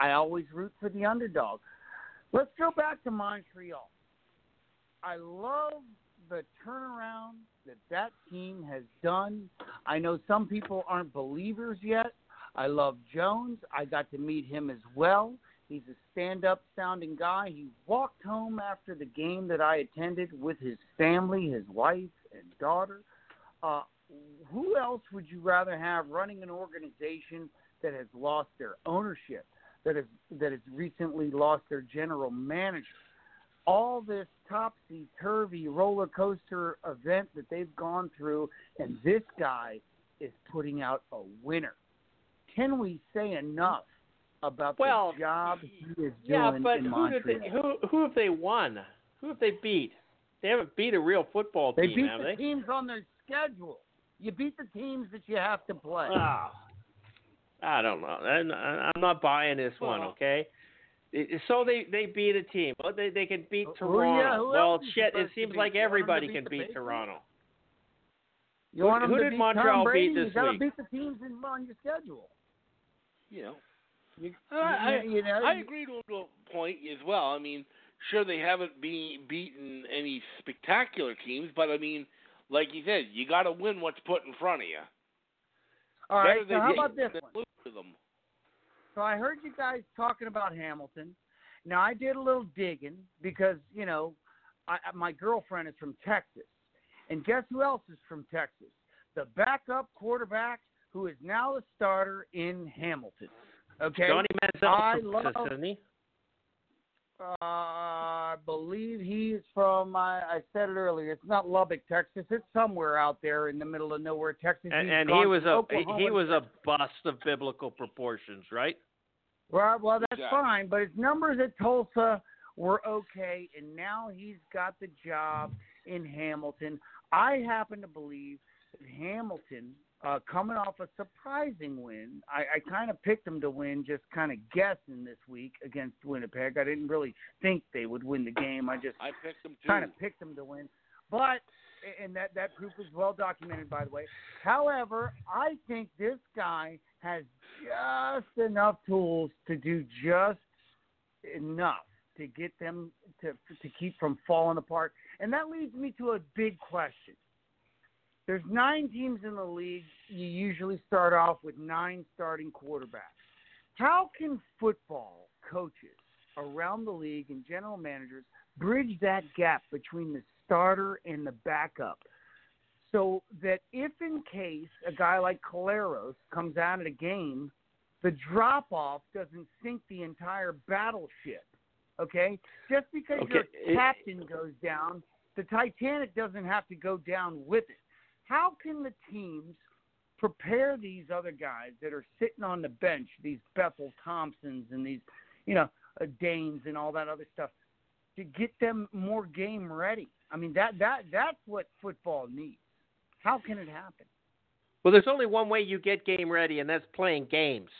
I always root for the underdog. Let's go back to Montreal. I love the turnaround that that team has done. I know some people aren't believers yet. I love Jones. I got to meet him as well. He's a stand up sounding guy. He walked home after the game that I attended with his family, his wife, and daughter. Uh, who else would you rather have running an organization that has lost their ownership, that has that has recently lost their general manager? All this topsy turvy roller coaster event that they've gone through, and this guy is putting out a winner. Can we say enough about Well, the job he is doing Yeah, but in who Montreal? they, who who have they won? Who have they beat? They haven't beat a real football They team, beat have the they? teams on their schedule. You beat the teams that you have to play. Ah, I don't know. I'm- not buying this one. Okay. So they they beat a team. Oh, They they can beat Toronto. yeah, well, shit. It seems like You to everybody beat can beat Toronto. You want Who to did beat Montreal beat this you gotta beat the teams in, on your schedule. You know. You, uh, I, you, know, I you- agree to a point as well. I mean, sure they haven't be, beaten any spectacular teams, but I mean, like you said, you got to win what's put in front of you. All right. Better So how about this one? So I heard you guys talking about Hamilton. Now I did a little digging because you know I, I- my girlfriend is from Texas, and guess who else is from Texas? The backup quarterback who is now a starter in Hamilton. Okay. Johnny Manziel I from love- Texas, isn't he? Uh, I believe he's from. I, I said it earlier. It's not Lubbock, Texas. It's somewhere out there in the middle of nowhere, Texas. And, and he was a he, Oklahoma he was a bust of biblical proportions, right? Well, well, that's Yeah. fine, but his numbers at Tulsa were okay, and now he's got the job in Hamilton. I happen to believe that Hamilton, uh, coming off a surprising win, I, I kind of picked them to win, just kind of guessing this week against Winnipeg. I didn't really think they would win the game. I just I picked them kind of picked them to win. But and that that proof is well documented, by the way. However, I think this guy has just enough tools to do just enough to get them to to keep from falling apart. And that leads me to a big question. There's nine teams in the league. You usually start off with nine starting quarterbacks. How can football coaches around the league and general managers bridge that gap between the starter and the backup so that if in case a guy like Collaros comes out of a game, the drop off doesn't sink the entire battleship. Okay? Just because Okay, your captain goes down, the Titanic doesn't have to go down with it. How can the teams prepare these other guys that are sitting on the bench, these Bethel Thompsons and these, you know, uh, Danes and all that other stuff, to get them more game ready? I mean, that that that's what football needs. How can it happen? Well, there's only one way you get game ready, and that's playing games.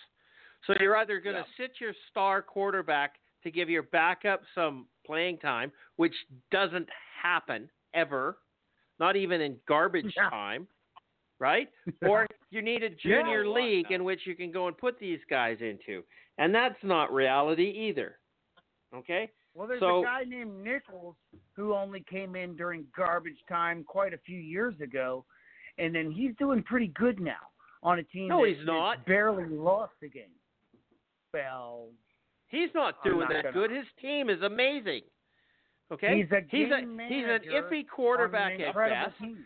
So you're either going to sit your star quarterback to give your backup some playing time, which doesn't happen ever, not even in garbage Yeah. time, right? [LAUGHS] Or you need a junior Yeah. league in which you can go and put these guys into, and that's not reality either. Okay? Well, there's So- a guy named Nichols who only came in during garbage time quite a few years ago, and then he's doing pretty good now on a team. No, that- he's not. Barely lost the game. Well, He's not doing not that gonna- good. His team is amazing. Okay? he's a he's a he's an iffy quarterback at best. team.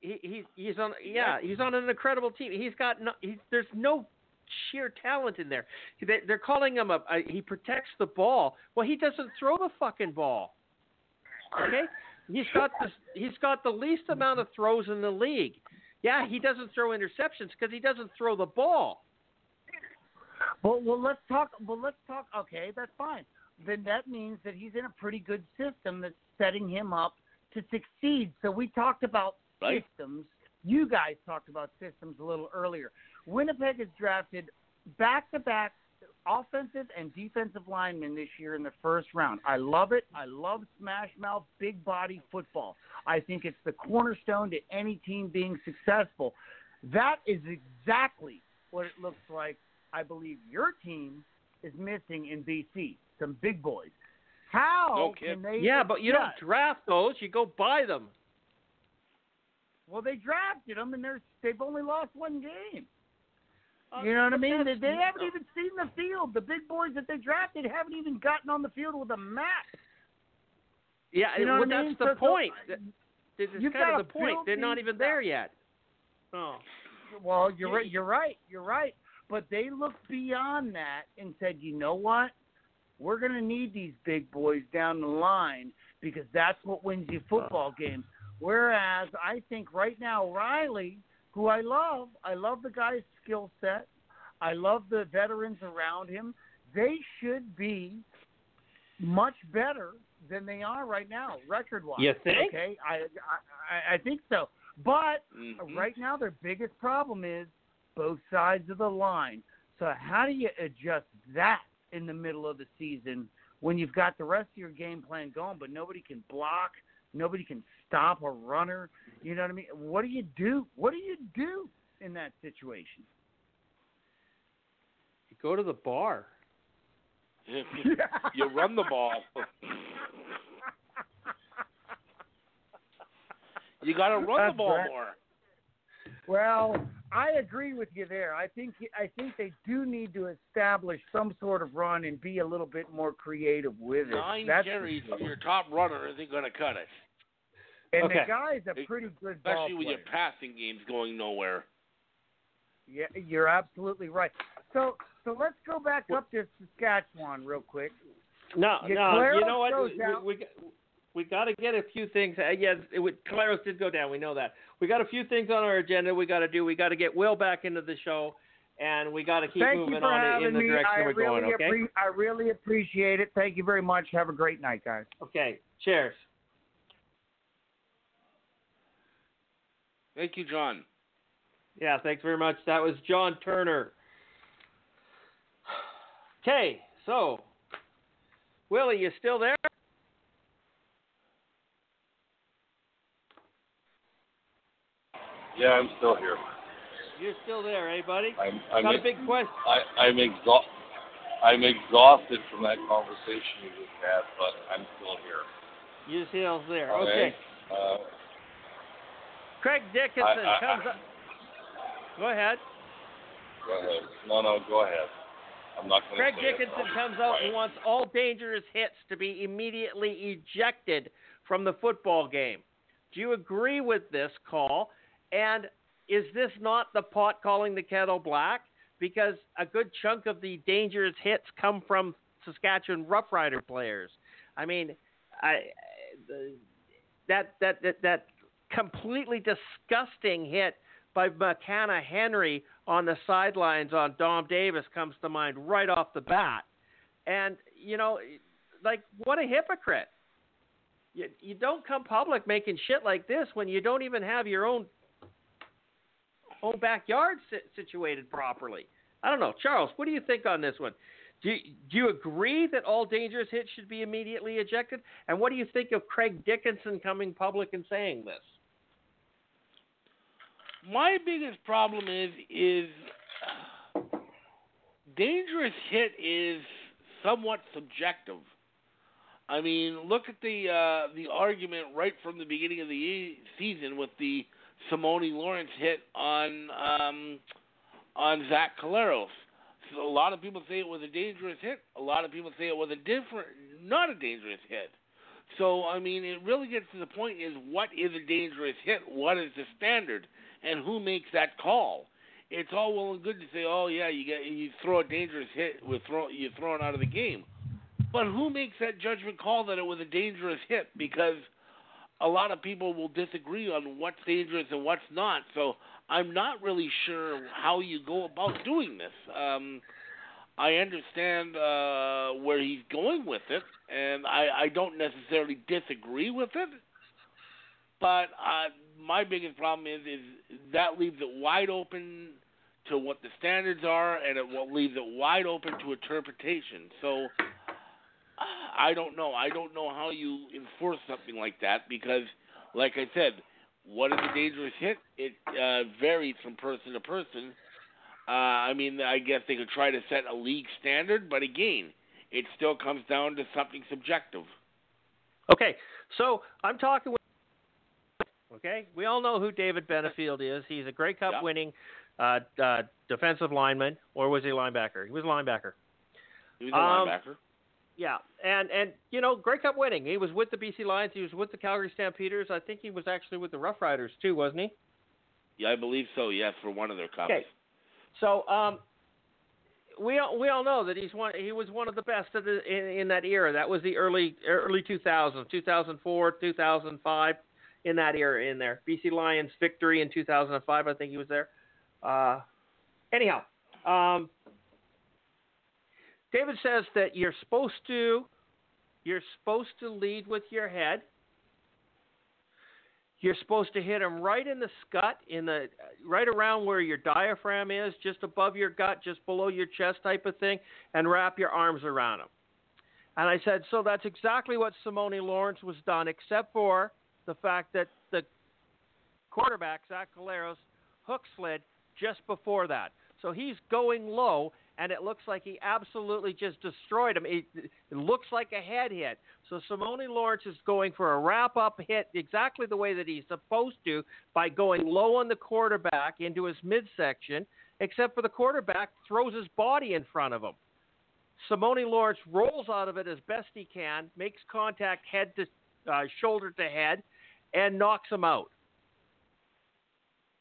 he, he he's on yeah he's on an incredible team. He's got no he's, there's no sheer talent in there. They, they're calling him a, a he protects the ball. Well, he doesn't throw the fucking ball. Okay, he's got the he's got the least amount of throws in the league. Yeah, he doesn't throw interceptions because he doesn't throw the ball. Well, well, let's talk. Well, let's talk. Okay, that's fine. Then that means that he's in a pretty good system that's setting him up to succeed. So we talked about Right. systems. You guys talked about systems a little earlier. Winnipeg has drafted back-to-back offensive and defensive linemen this year in the first round. I love it. I love smash mouth, big body football. I think it's the cornerstone to any team being successful. That is exactly what it looks like. I believe your team is missing in BC. Some big boys. How No can they? Yeah, but you don't draft those. You go buy them. Well, they drafted them, and they're they've only lost one game. Uh, You know what I mean? They, they haven't even seen the field. The big boys that they drafted haven't even gotten on the field with a map. Yeah, You know well, what I that's mean? the So- so, point. That- This is you've kind gotta of the point. They're not even there yet. Oh. Well, you're right. You're right. You're right. But they looked beyond that and said, you know what? We're going to need these big boys down the line because that's what wins you football games. Whereas I think right now Reilly, who I love, I love the guy's skill set. I love the veterans around him. They should be much better than they are right now, record wise. You think? Okay, I, I I think so. But Mhm. right now their biggest problem is both sides of the line. So how do you adjust that in the middle of the season when you've got the rest of your game plan going, but nobody can block, nobody can stop a runner? You know what I mean? What do you do? What do you do in that situation? You go to the bar. you run the ball. [LAUGHS] you got to run That's the ball right. more. Well, I agree with you there. I think I think they do need to establish some sort of run and be a little bit more creative with it. Nine That's carries for your top runner isn't going to cut it, and Okay. the guy's a pretty good ball especially with player. your passing games going nowhere. Yeah, you're absolutely right. So so let's go back up to Saskatchewan real quick. No, Yeah, no. You know what? goes We, out. we, we got to get a few things. Uh, yes, it would, Collaros did go down. We know that. We got a few things on our agenda. We got to do. We got to get Will back into the show, and we got to keep Thank moving on in the me. direction I we're really going. Okay. appre- I really appreciate it. Thank you very much. Have a great night, guys. Okay. Cheers. Thank you, John. Yeah. Thanks very much. That was John Turner. [SIGHS] Okay. So, Willie, you still there? Yeah, I'm still here. You're still there, eh, buddy? I'm I'm got a big question. I, I'm exhausted. I'm exhausted from that conversation you just had, but I'm still here. You still there? Okay. Okay. Uh, Craig Dickenson I- I- comes I- up. Go ahead. go ahead. No, no, go ahead. I'm not going to Craig. Dickenson comes out and wants all dangerous hits to be immediately ejected from the football game. Do you agree with this call? And is this not the pot calling the kettle black? Because a good chunk of the dangerous hits come from Saskatchewan Rough Rider players. I mean, I that that that that completely disgusting hit by McKenna Henry on the sidelines on Dom Davis comes to mind right off the bat. And, you know, like, what a hypocrite. You, you don't come public making shit like this when you don't even have your own own backyard situated properly. I don't know. Charles, what do you think on this one? Do you, do you agree that all dangerous hits should be immediately ejected? And what do you think of Craig Dickenson coming public and saying this? My biggest problem is is dangerous hit is somewhat subjective. I mean, look at the uh, the argument right from the beginning of the season with the Simoni Lawrence hit on um, on Zach Collaros. So a lot of people say it was a dangerous hit. A lot of people say it was a different, not a dangerous hit. So I mean, it really gets to the point: is what is a dangerous hit? What is the standard? And who makes that call? It's all well and good to say, "Oh yeah, you get you throw a dangerous hit, with throw you're thrown out of the game." But who makes that judgment call that it was a dangerous hit? Because a lot of people will disagree on what's dangerous and what's not. So I'm not really sure how you go about doing this. Um, I understand uh, where he's going with it, and I, I don't necessarily disagree with it. But uh, my biggest problem is is that leaves it wide open to what the standards are, and it leaves it wide open to interpretation. So I don't know. I don't know how you enforce something like that because, like I said, what is a dangerous hit? It uh, varies from person to person. Uh, I mean, I guess they could try to set a league standard, but again, it still comes down to something subjective. Okay, so I'm talking with. Okay, we all know who Daved Benefield is. He's a Grey Cup Yeah. winning uh, uh, defensive lineman, or was he a linebacker? He was a linebacker. He was a Um, linebacker. Yeah, and and you know, Grey Cup winning. He was with the BC Lions. He was with the Calgary Stampeders. I think he was actually with the Rough Riders too, wasn't he? Yeah, I believe so. Yes, for one of their cups. Okay. So um, we all, we all know that he's one. He was one of the best of the, in, in that era. That was the early early 2000s, 2004, 2005, in that era. In there, BC Lions victory in 2005. I think he was there. Uh, anyhow, um, David says that you're supposed to you're supposed to lead with your head. You're supposed to hit him right in the scut, in the right around where your diaphragm is, just above your gut, just below your chest, type of thing, and wrap your arms around him. And I said, so that's exactly what Simoni Lawrence was done, except for the fact that the quarterback Zach Collaros hook slid just before that. So he's going low, and it looks like he absolutely just destroyed him. It, it looks like a head hit. So Simoni Lawrence is going for a wrap up hit exactly the way that he's supposed to by going low on the quarterback into his midsection, except for the quarterback throws his body in front of him. Simoni Lawrence rolls out of it as best he can, makes contact head to uh, shoulder to head, and knocks him out.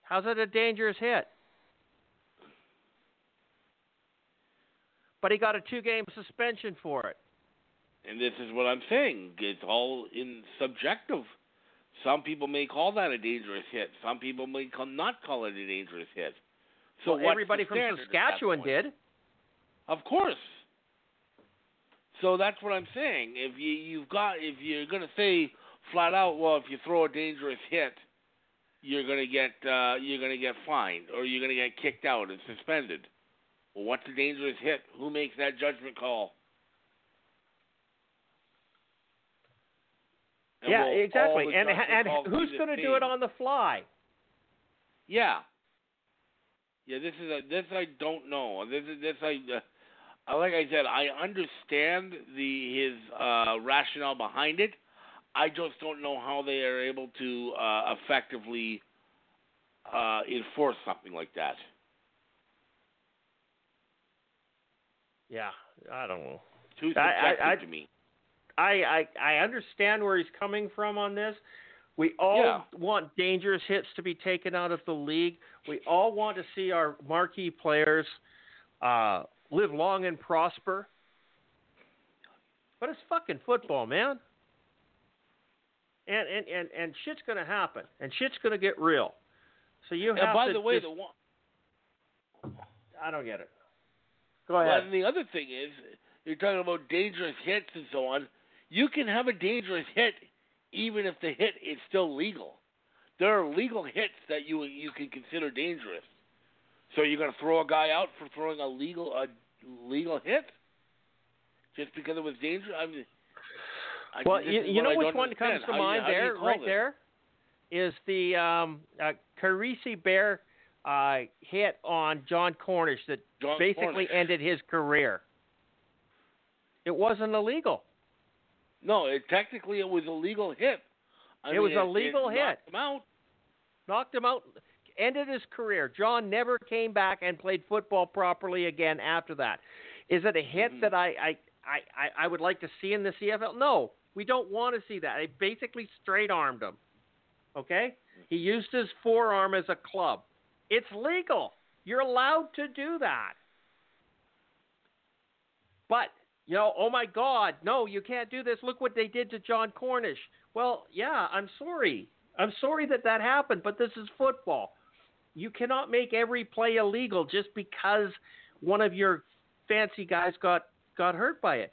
How's that a dangerous hit? But he got a two game suspension for it. And this is what I'm saying. It's all in subjective. Some people may call that a dangerous hit. Some people may call, not call it a dangerous hit. So well, everybody from standard at that Saskatchewan did. Of course. So that's what I'm saying. If you you've got if you're gonna say flat out, well, if you throw a dangerous hit, you're gonna get uh, you're gonna get fined or you're gonna get kicked out and suspended. Well, what's a dangerous hit? Who makes that judgment call? And yeah, exactly. And and who's going to do it on the fly? Yeah. Yeah, this is a this I don't know. This is this I uh, uh, like I said, I understand the his uh, rationale behind it. I just don't know how they are able to uh, effectively uh, enforce something like that. Yeah, I don't know. Too I- I- I- to me. I, I I understand where he's coming from on this. We all Yeah. want dangerous hits to be taken out of the league. We all want to see our marquee players uh, live long and prosper. But it's fucking football, man. And and and, and shit's gonna happen, and shit's gonna get real. So you have And by to the way, just- the one. I don't get it. Go Well, and the other thing is, you're talking about dangerous hits and so on. You can have a dangerous hit even if the hit is still legal. There are legal hits that you you can consider dangerous. So you're going to throw a guy out for throwing a legal a legal hit just because it was dangerous? I mean, I, Well, you, you know I which don't one comes to How mind how you there, call right this? there, is the um, uh, Kyries Hebert uh, hit on Jon Cornish that Jon basically Cornish. ended his career. It wasn't illegal. No, it, technically it was a legal hit. I It mean, was a legal it hit. knocked him out. Knocked him out, ended his career. Jon never came back and played football properly again after that. Is it a hit Mhm. that I, I, I, I- I would like to see in the CFL? No, we don't want to see that. I basically straight armed him. Okay? He used his forearm as a club. It's legal. You're allowed to do that. But, you know, oh my God, no, you can't do this. Look what they did to Jon Cornish. Well, yeah, I'm sorry. I'm sorry that that happened, but this is football. You cannot make every play illegal just because one of your fancy guys got got hurt by it.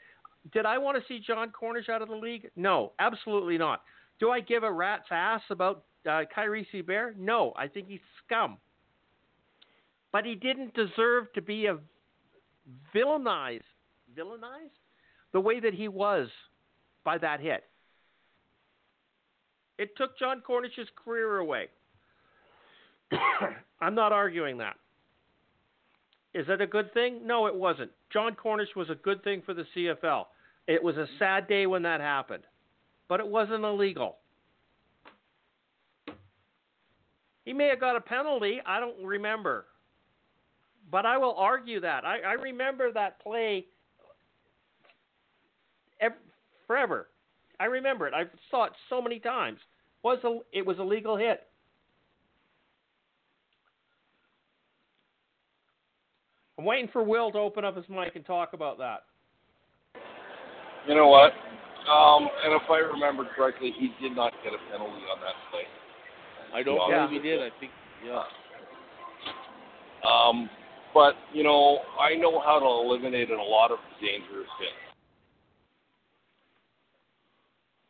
Did I want to see Jon Cornish out of the league? No, absolutely not. Do I give a rat's ass about uh, Kyries Hebert? No, I think he's scum. But he didn't deserve to be a villainized, villainized the way that he was by that hit. It took Jon Cornish's career away. [COUGHS] I'm not arguing that. Is it a good thing? No, it wasn't. Jon Cornish was a good thing for the CFL. It was a sad day when that happened, but it wasn't illegal. He may have got a penalty. I don't remember. But I will argue that. I, I remember that play ev- forever. I remember it. I saw it so many times. Was a, it was a legal hit. I'm waiting for Will to open up his mic and talk about that. You know what? Um, and if I remember correctly, he did not get a penalty on that play. I don't Yeah. believe he did. I think, yeah. Um, but you know, I know how to eliminate a lot of dangerous things.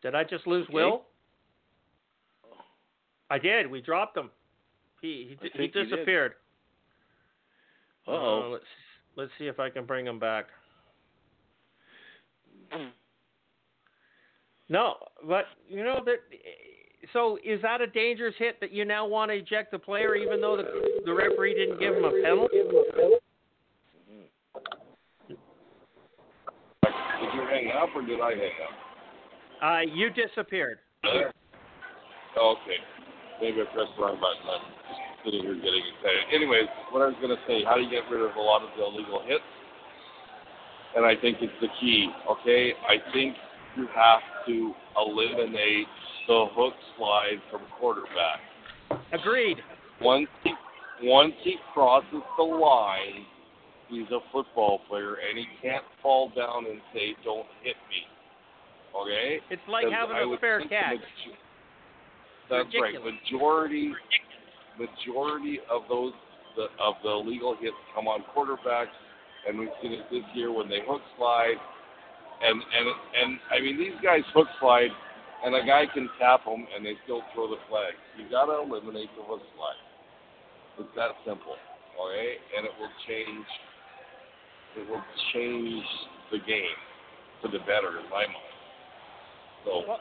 Did I just lose Okay. Will? I did. We dropped him. He he, he think you did. disappeared. Uh, Uh-oh. let's let's see if I can bring him back. No, but you know that. So is that a dangerous hit that you now want to eject the player, even though the the referee didn't give him a penalty? Did you hang up or did I hang up? Uh, you disappeared. Okay. Maybe I pressed the wrong button. I'm just sitting here getting excited. Anyways, what I was going to say, how do you get rid of a lot of the illegal hits? And I think it's the key, okay? I think you have to eliminate the hook slide from quarterback. Agreed. Once he, once he crosses the line, he's a football player, and he can't fall down and say, don't hit me. Okay? It's like having I a fair catch. That's right. Ridiculous. Majority, majority of those the, of the illegal hits come on quarterbacks, and we've seen it this year when they hook slide, and and and I mean these guys hook slide, and a guy can tap them and they still throw the flag. You gotta eliminate the hook slide. It's that simple, okay? And it will change. It will change the game for the better in my mind. So. Well,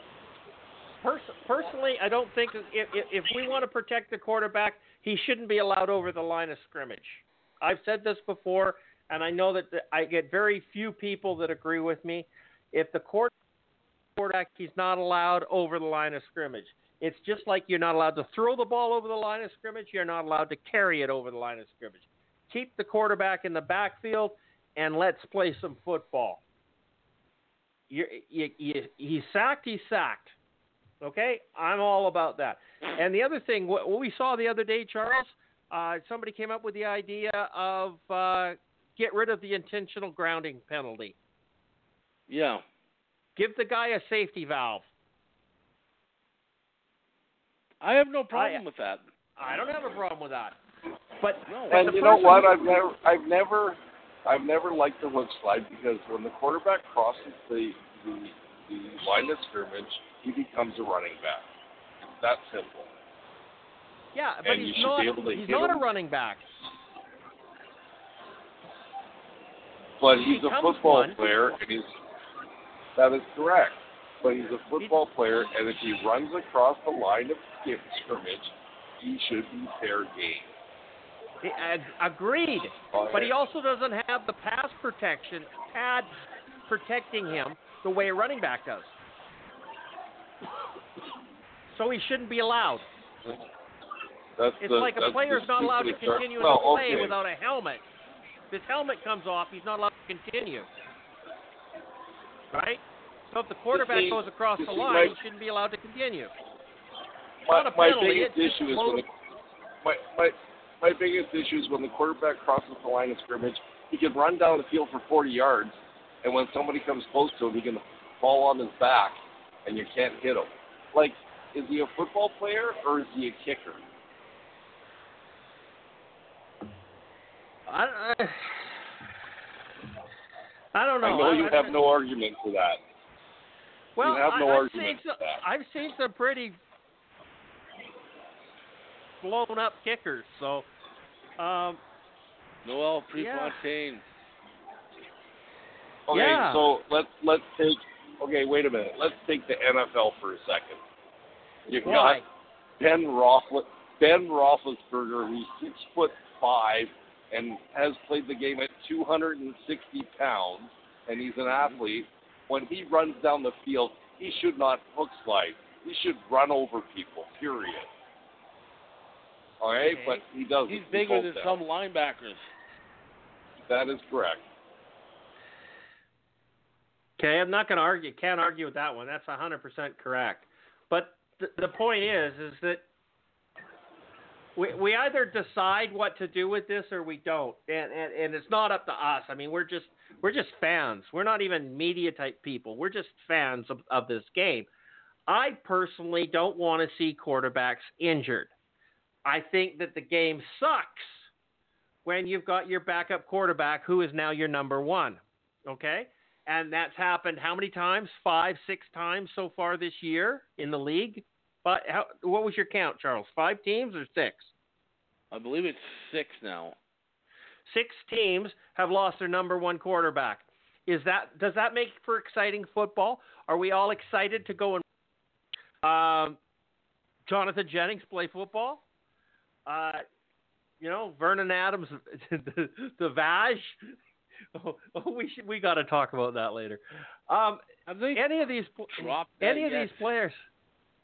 pers- personally, I don't think if, if, if we want to protect the quarterback, he shouldn't be allowed over the line of scrimmage. I've said this before, and I know that the, I get very few people that agree with me. If the court quarterback, he's not allowed over the line of scrimmage. It's just like you're not allowed to throw the ball over the line of scrimmage. You're not allowed to carry it over the line of scrimmage. Keep the quarterback in the backfield and let's play some football. You, you, you, he's sacked, he's sacked. Okay? I'm all about that. And the other thing, what, we saw the other day, Charles, uh, somebody came up with the idea of uh, get rid of the intentional grounding penalty. Yeah. Give the guy a safety valve. I have no problem I- with that. I don't have a problem with that. But No. And you know what? I've never, I've never, I've never liked the hook slide because when the quarterback crosses the the, the line of scrimmage, he becomes a running back. It's that simple. yeah, but and he's not. be able to he's hit not a running back. But He he's a football one. player, and he's that is correct. But he's a football player, and if he runs across the line of scrimmage, he should be fair game. He- ag- Agreed. But he also doesn't have the pass protection, pads protecting him the way a running back does. So he shouldn't be allowed. That's It's the, like a player's not allowed to continue in well, play okay. without a helmet. If his helmet comes off, he's not allowed to continue. Right? So if the quarterback see- goes across the line, my- he shouldn't be allowed to continue. My, not a my penalty, biggest it's issue is when the my, my my biggest issue is when the quarterback crosses the line of scrimmage. He can run down the field for 40 yards, and when somebody comes close to him, he can fall on his back, and you can't hit him. Like, is he a football player or is he a kicker? I, I, I don't know. I know you I- have no argument for that. Well, have no I, I've argument seen some, with that. I've seen some pretty blown up kickers. So, um, Noel Yeah. Prefontaine. Okay, Yeah. so let's let's take. Okay, wait a minute. Let's take the NFL for a second. You've why? got Ben Roethlis, Ben Roethlisberger, who's six foot five and has played the game at 260 pounds, and he's an mm-hmm. athlete. When he runs down the field, he should not hook slide. He should run over people. Period. All right, Okay. but he doesn't. He's bigger falls than down. some linebackers. That is correct. Okay, I'm not going to argue. Can't argue with that one. That's 100% correct. But th- the point is, is that we we either decide what to do with this or we don't, and, and and it's not up to us. I mean, we're just we're just fans. We're not even media type people. We're just fans of, of this game. I personally don't want to see quarterbacks injured. I think that the game sucks when you've got your backup quarterback who is now your number one. Okay? And that's happened how many times? Five, six times so far this year in the league. But how, what was your count, Charles? Five teams or six? I believe it's six now. Six teams have lost their number one quarterback. Is that does that make for exciting football? Are we all excited to go and um, Jonathan Jennings play football? Uh, you know, Vernon Adams, [LAUGHS] the, the Vaj. Oh, oh, we should, we got to talk about that later. Um, any of these pl- dropped that any of these players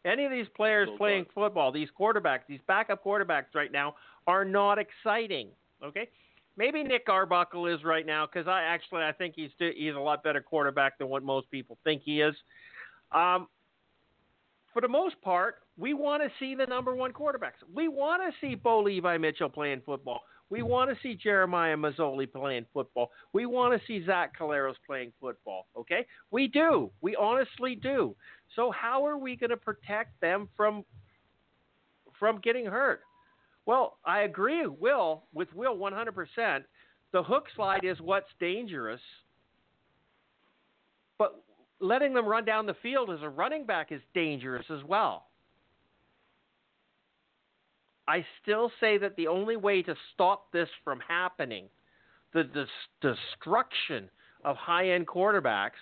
any of these players So playing football these quarterbacks these backup quarterbacks right now are not exciting okay? Maybe nick arbuckle is right now because i actually i think he's he's a lot better quarterback than what most people think he is. Um, for the most part we want to see the number one quarterbacks. We want to see bo levi mitchell playing football we want to see Jeremiah Masoli playing football. We want to see Zach Collaros playing football. Okay, we do. We honestly do. So how are we going to protect them from from getting hurt? Well, I agree, Will, with Will 100%. The hook slide is what's dangerous, but letting them run down the field as a running back is dangerous as well. I still say that the only way to stop this from happening, the, the destruction of high end quarterbacks,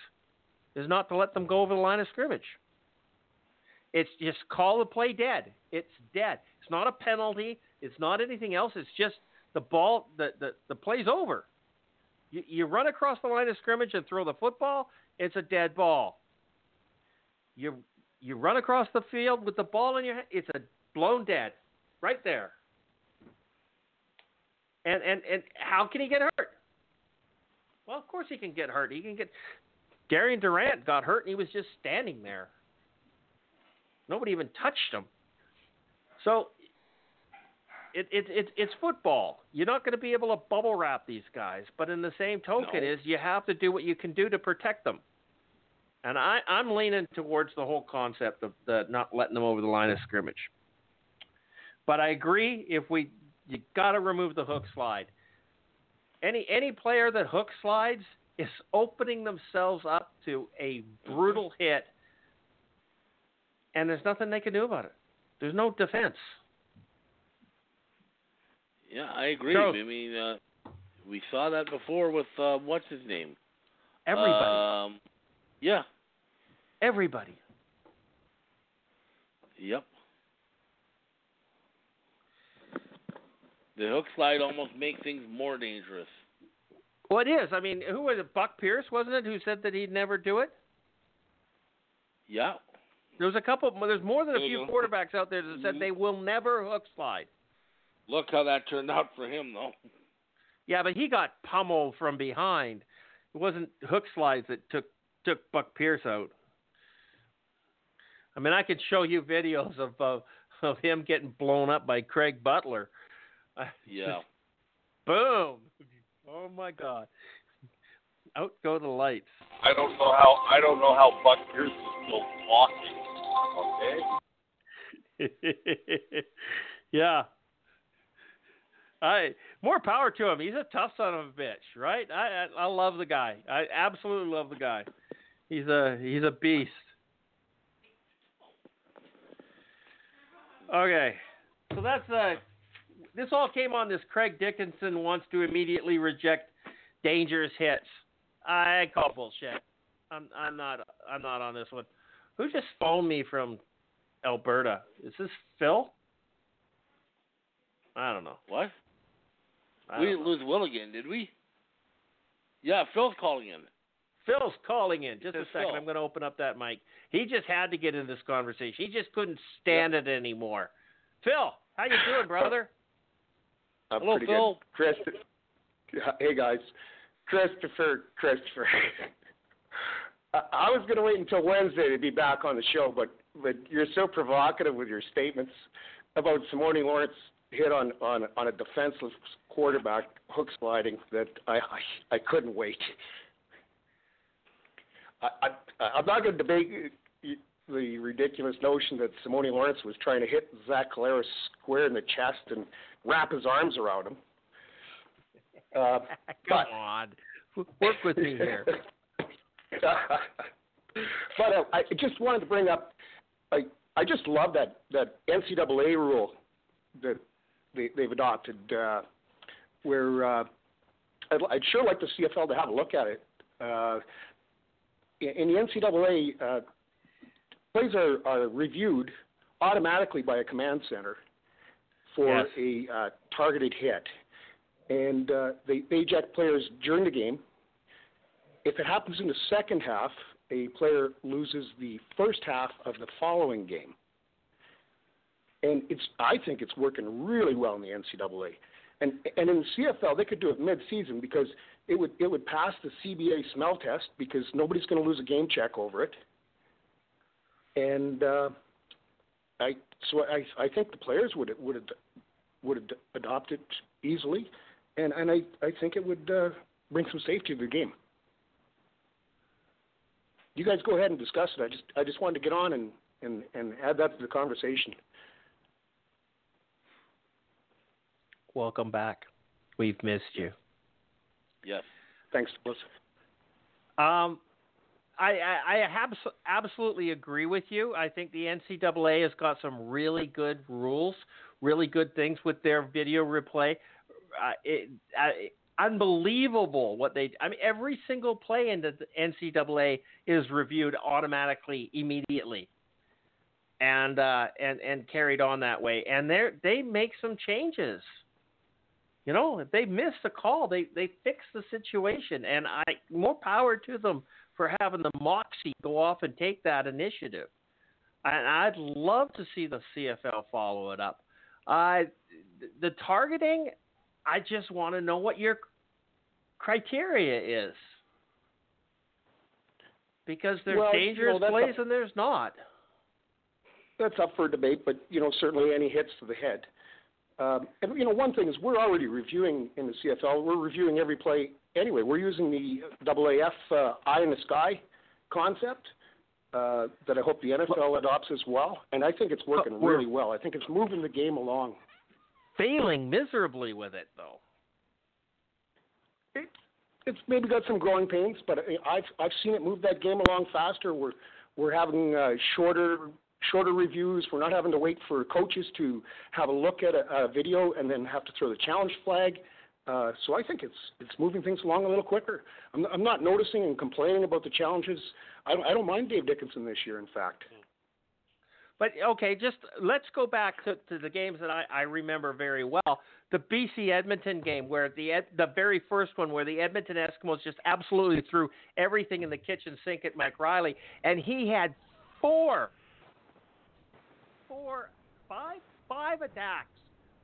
is not to let them go over the line of scrimmage. It's just call the play dead. It's dead. It's not a penalty. It's not anything else. It's just the ball, the, the, the play's over. You, you run across the line of scrimmage and throw the football, it's a dead ball. You you run across the field with the ball in your hand, it's a blown dead, right there. And and and how can he get hurt? Well, of course he can get hurt. He can get. Darian Durant got hurt and he was just standing there. Nobody even touched him. So it, it, it, it's football. You're not going to be able to bubble wrap these guys, but in the same token, No. is you have to do what you can do to protect them. And I, I'm leaning towards the whole concept of the not letting them over the line of scrimmage. But I agree. If we, you got to remove the hook slide. Any any player that hook slides is opening themselves up to a brutal hit, and there's nothing they can do about it. There's no defense. Yeah, I agree. So- I mean, uh, we saw that before with uh, what's his name? Everybody, Um, yeah. everybody. Yep. The hook slide almost makes things more dangerous. Well, it is. I mean, who was it? Buck Pierce, wasn't it, who said that he'd never do it? Yeah. There's a couple. There's more than a few quarterbacks out there that said Mhm. they will never hook slide. Look how that turned out for him, though. Yeah, but he got pummeled from behind. It wasn't hook slides that took took Buck Pierce out. I mean, I could show you videos of uh, of him getting blown up by Craig Butler. Yeah. [LAUGHS] Boom! Oh my God! Out go the lights. I don't know how I don't know how Buck Pierce is still talking. Okay. [LAUGHS] yeah. I more power to him. He's a tough son of a bitch, right? I I, I love the guy. I absolutely love the guy. He's a he's a beast. Okay, so that's uh, this all came on this. Craig Dickenson wants to immediately reject dangerous hits. I call bullshit. I'm I'm not I'm not on this one. Who just phoned me from Alberta? Is this Phil? I don't know. What? I We didn't know. lose Will again, did we? Yeah, Phil's calling in. Phil's calling in. Just a second. Phil. I'm going to open up that mic. He just had to get in this conversation. He just couldn't stand it anymore. Phil, how you doing, brother? I'm Hello, pretty Phil. good. Chris, hey guys, Christopher, Christopher. I, I was going to wait until Wednesday to be back on the show, but but you're so provocative with your statements about Simoni Lawrence hit on on on a defenseless quarterback hook sliding that I I, I couldn't wait. I, I I'm not going to debate the ridiculous notion that Simoni Lawrence was trying to hit Zach Collaros square in the chest and wrap his arms around him. [LAUGHS] Uh, Come but- on. Work with me here. [LAUGHS] but uh, I just wanted to bring up, I I just love that that NCAA rule that they, they've adopted, uh, where uh, I'd, I'd sure like the CFL to have a look at it. Uh, in, in the NCAA, uh, plays are, are reviewed automatically by a command center for Yes. a uh, targeted hit, and uh, they, they eject players during the game. If it happens in the second half, a player loses the first half of the following game. And it's I think it's working really well in the NCAA. And and in the CFL they could do it mid-season because it would it would pass the CBA smell test because nobody's going to lose a game check over it. And uh, I so I I think the players would would ad- would ad- adopt it easily, and and I I think it would uh, bring some safety to the game. You guys go ahead and discuss it. I just I just wanted to get on and and and add that to the conversation. Welcome back. We've missed you. Yes. Thanks, Melissa. Um, I, I, I abs- absolutely agree with you. I think the NCAA has got some really good rules, really good things with their video replay. Uh, it, unbelievable what they. I mean, every single play in the NCAA is reviewed automatically, immediately, and uh, and and carried on that way. And they they make some changes. You know, if they miss a call, they they fix the situation, and I more power to them for having the moxie go off and take that initiative. And I'd love to see the CFL follow it up. Uh, the targeting, I just want to know what your criteria is. Because there's Well, dangerous plays a- and there's not. That's up for debate, but you know certainly any hits to the head. Um, and you know one thing is we're already reviewing in the CFL. We're reviewing every play anyway. We're using the AAF uh, eye in the sky concept uh, that I hope the NFL adopts as well. And I think it's working really well. I think it's moving the game along. Failing miserably with it, though. It, it's maybe got some growing pains, but I- I've I've seen it move that game along faster. We're we're having uh, shorter shorter reviews. We're not having to wait for coaches to have a look at a, a video and then have to throw the challenge flag. Uh, so I think it's it's moving things along a little quicker. I'm I'm not noticing and complaining about the challenges. I don't, I don't mind Dave Dickenson this year. In fact, But okay, just let's go back to, to the games that I, I remember very well. The BC Edmonton game, where the Ed, the very first one, where the Edmonton Eskimos just absolutely threw everything in the kitchen sink at Mike Reilly, and he had four, four, five, five attacks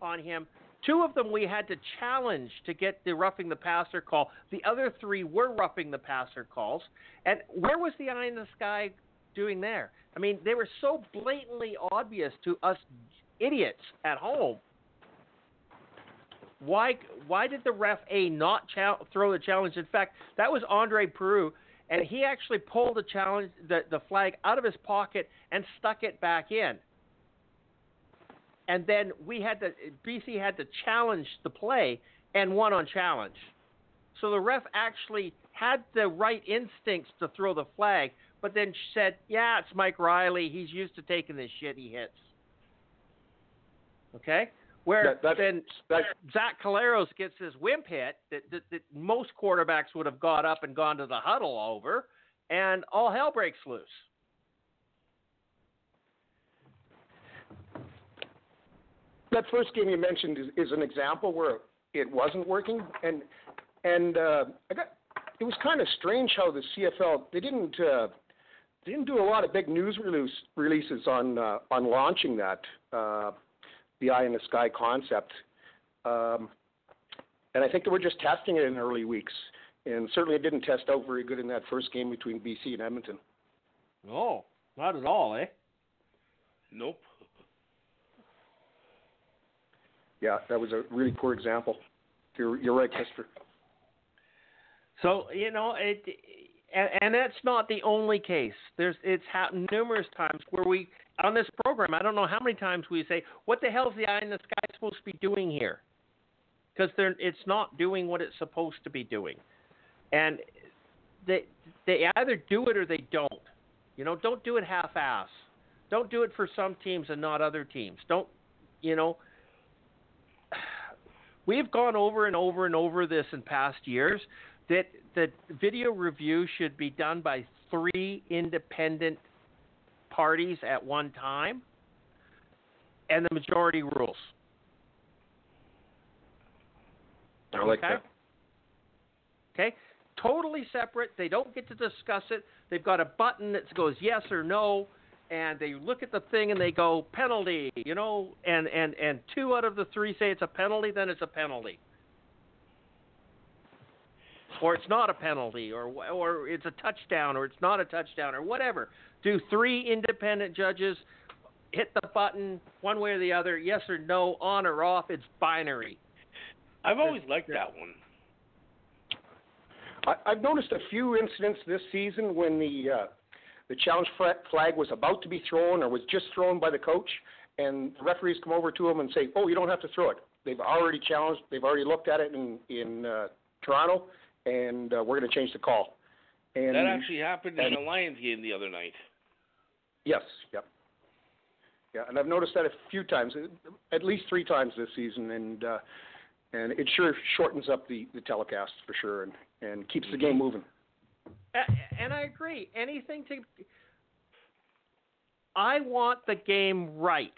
on him. Two of them we had to challenge to get the roughing the passer call. The other three were roughing the passer calls. And where was the eye in the sky doing there? I mean, they were so blatantly obvious to us idiots at home. Why why did the ref A not throw the challenge? In fact, that was Andre Proulx, and he actually pulled the challenge the, the flag out of his pocket and stuck it back in. And then we had to BC had to challenge the play and won on challenge. So the ref actually had the right instincts to throw the flag, but then said, "Yeah, it's Mike Reilly. He's used to taking this shit he hits." Okay, where That- then that Zach Collaros gets this wimp hit that, that, that most quarterbacks would have got up and gone to the huddle over, and all hell breaks loose. That first game you mentioned is, is an example where it wasn't working, and and uh, I got it was kind of strange how the CFL they didn't uh, they didn't do a lot of big news release, releases on uh, on launching that uh, the eye in the sky concept, um, and I think they were just testing it in early weeks, and certainly it didn't test out very good in that first game between BC and Edmonton. No, not at all, eh? Nope. Yeah, that was a really poor example. You're you're right, Christopher. So you know it, and, and that's not the only case. There's it's happened numerous times where we on this program. I don't know how many times we say, "What the hell's the eye in the sky supposed to be doing here?" Because it's not doing what it's supposed to be doing, and they they either do it or they don't. You know, don't do it half-ass. Don't do it for some teams and not other teams. Don't you know? We've gone over and over and over this in past years that that video review should be done by three independent parties at one time, and the majority rules. I like okay? that. Okay, totally separate. They don't get to discuss it. They've got a button that goes yes or no, and they look at the thing and they go penalty. You know, and and and two out of the three say it's a penalty, then it's a penalty or it's not a penalty, or or it's a touchdown, or it's not a touchdown, or whatever. Do three independent judges hit the button one way or the other, yes or no, on or off? It's binary. I've always liked that one. I, I've noticed a few incidents this season when the uh, the challenge flag was about to be thrown or was just thrown by the coach, and the referees come over to him and say, "Oh, you don't have to throw it. They've already challenged. They've already looked at it in in uh, Toronto, and uh, we're going to change the call." And That actually happened in and- the Lions game the other night. yes, yep, yeah, and I've noticed that a few times, at least three times this season, and uh, and it sure shortens up the the telecast for sure, and and keeps the game moving. And I agree. Anything to. I want the game right.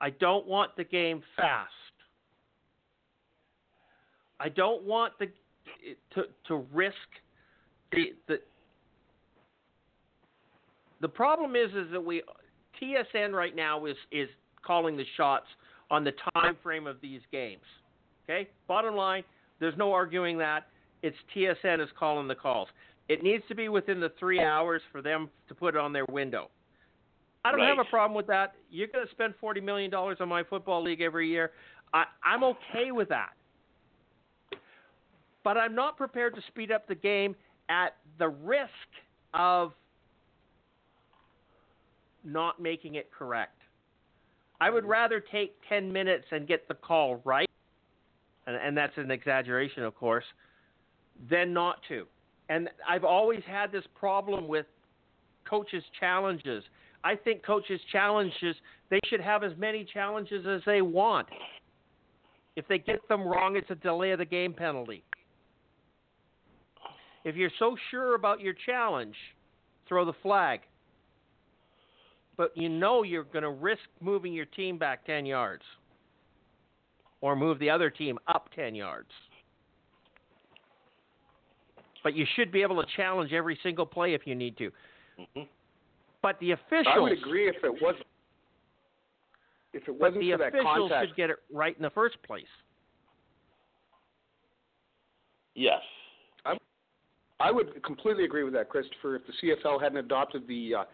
I don't want the game fast. I don't want the to to risk the the the problem is is that we TSN right now is is calling the shots on the time frame of these games. Okay? Bottom line, there's no arguing that. It's TSN is calling the calls. It needs to be within the three hours for them to put it on their window. I don't have a problem with that. You're going to spend forty million dollars on my football league every year. I, I'm okay with that. But I'm not prepared to speed up the game at the risk of not making it correct. I would mm-hmm. rather take 10 minutes and get the call right, and, and that's an exaggeration, of course, than not to. And I've always had this problem with coaches' challenges. I think coaches' challenges, they should have as many challenges as they want. If they get them wrong, it's a delay of the game penalty. If you're so sure about your challenge, throw the flag. But you know you're going to risk moving your team back 10 yards or move the other team up 10 yards. But you should be able to challenge every single play if you need to. Mhm. But the officials, I would agree if it wasn't if it wasn't the for that officials contact. should get it right in the first place. Yes. I would completely agree with that, Christopher. If the CFL hadn't adopted the uh,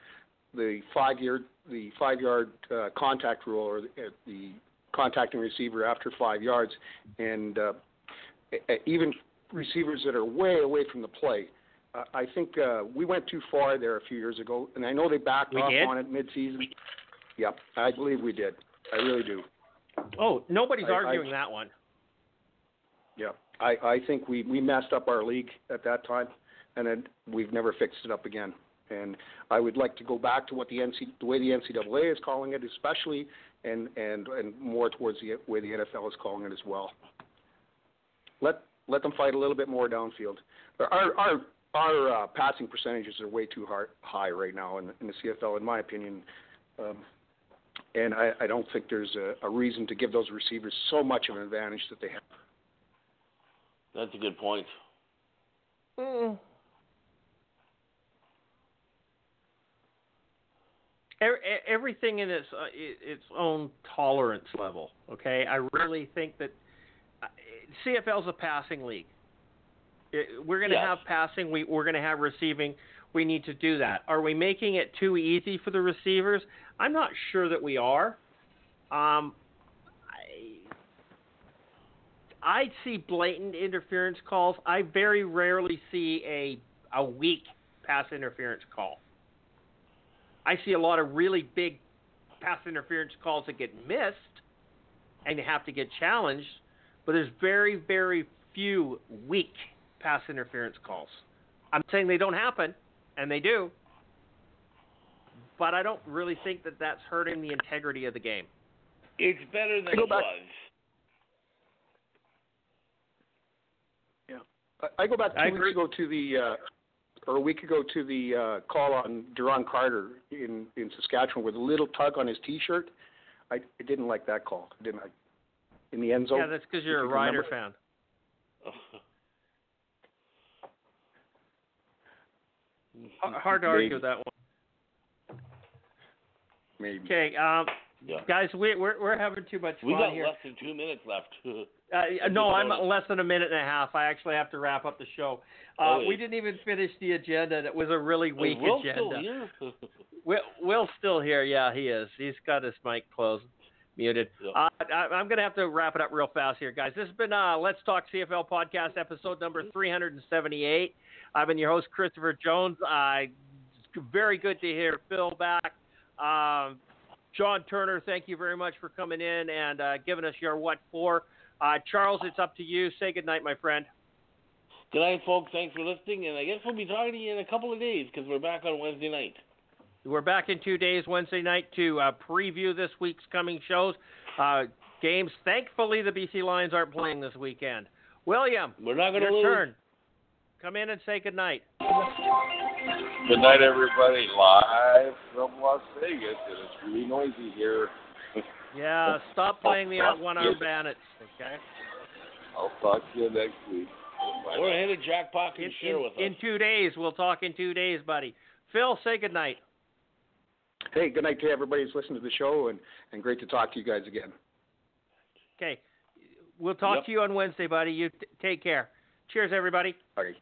the five year the five yard uh, contact rule or the, uh, the contacting receiver after five yards, and uh, even receivers that are way away from the play, uh, I think uh, we went too far there a few years ago, and I know they backed We off did? on it mid-season. Yep, I believe we did. I really do. Oh, nobody's I- I- arguing that one. Yeah, I, I think we, we messed up our league at that time, and then we've never fixed it up again. And I would like to go back to what the NC, the way the NCAA is calling it, especially, and and and more towards the way the NFL is calling it as well. Let let them fight a little bit more downfield. Our our our uh, passing percentages are way too hard, high right now in, in the CFL, in my opinion. Um, and I, I don't think there's a, a reason to give those receivers so much of an advantage that they have. That's a good point. Mm. Everything in its uh, its own tolerance level. Okay, I really think that CFL is a passing league. It- We're going to Yes. have passing. We we're going to have receiving. We need to do that. Are we making it too easy for the receivers? I'm not sure that we are. Um, I I see blatant interference calls. I very rarely see a a weak pass interference call. I see a lot of really big pass interference calls that get missed and you have to get challenged, but there's very very few weak pass interference calls. I'm saying they don't happen, and they do, but I don't really think that that's hurting the integrity of the game. It's better than Go it back- was. I- I go back two I weeks agree. ago to the, uh, or a week ago to the uh, call on Duron Carter in in Saskatchewan with a little tug on his T-shirt. I, I didn't like that call, didn't I? In the end zone. Yeah, that's because you're a if you Ryder remember. fan. [LAUGHS] Hard to argue Maybe. with that one. Maybe. Okay, um, yeah. guys, we, we're we're having too much We fun got less than two minutes left. [LAUGHS] Uh, no, I'm less than a minute and a half. I actually have to wrap up the show. Uh, Okay. we didn't even finish the agenda. That was a really weak Is Will agenda. still here? [LAUGHS] Will, Will's still here. Yeah, he is. He's got his mic closed, muted. Uh, I, I'm going to have to wrap it up real fast here, guys. This has been uh, Let's Talk CFL podcast, episode number 378. I've been your host, Christopher Jones. Uh, very good to hear Phil back. Um, John Turner, thank you very much for coming in and uh, giving us your what for. Uh, Charles, it's up to you. Say good night, my friend. Good night, folks. Thanks for listening, and I guess we'll be talking to you in a couple of days because we're back on Wednesday night. We're back in two days, Wednesday night, to uh, preview this week's coming shows. Uh, games. Thankfully, the BC Lions aren't playing this weekend. William, We're not going to your lose. turn. Come in and say good night. Good night, everybody. Live from Las Vegas, and it's really noisy here. Yeah, stop playing the one arm bandits, okay? I'll talk to you next week. Bye Or now. hit a jackpot and In, share in, with us. in two days. We'll talk in two days, buddy. Phil, say good night. Hey, good night to everybody who's listening to the show, and, and great to talk to you guys again. Okay. We'll talk Yep. to you on Wednesday, buddy. You t- take care. Cheers, everybody. Right.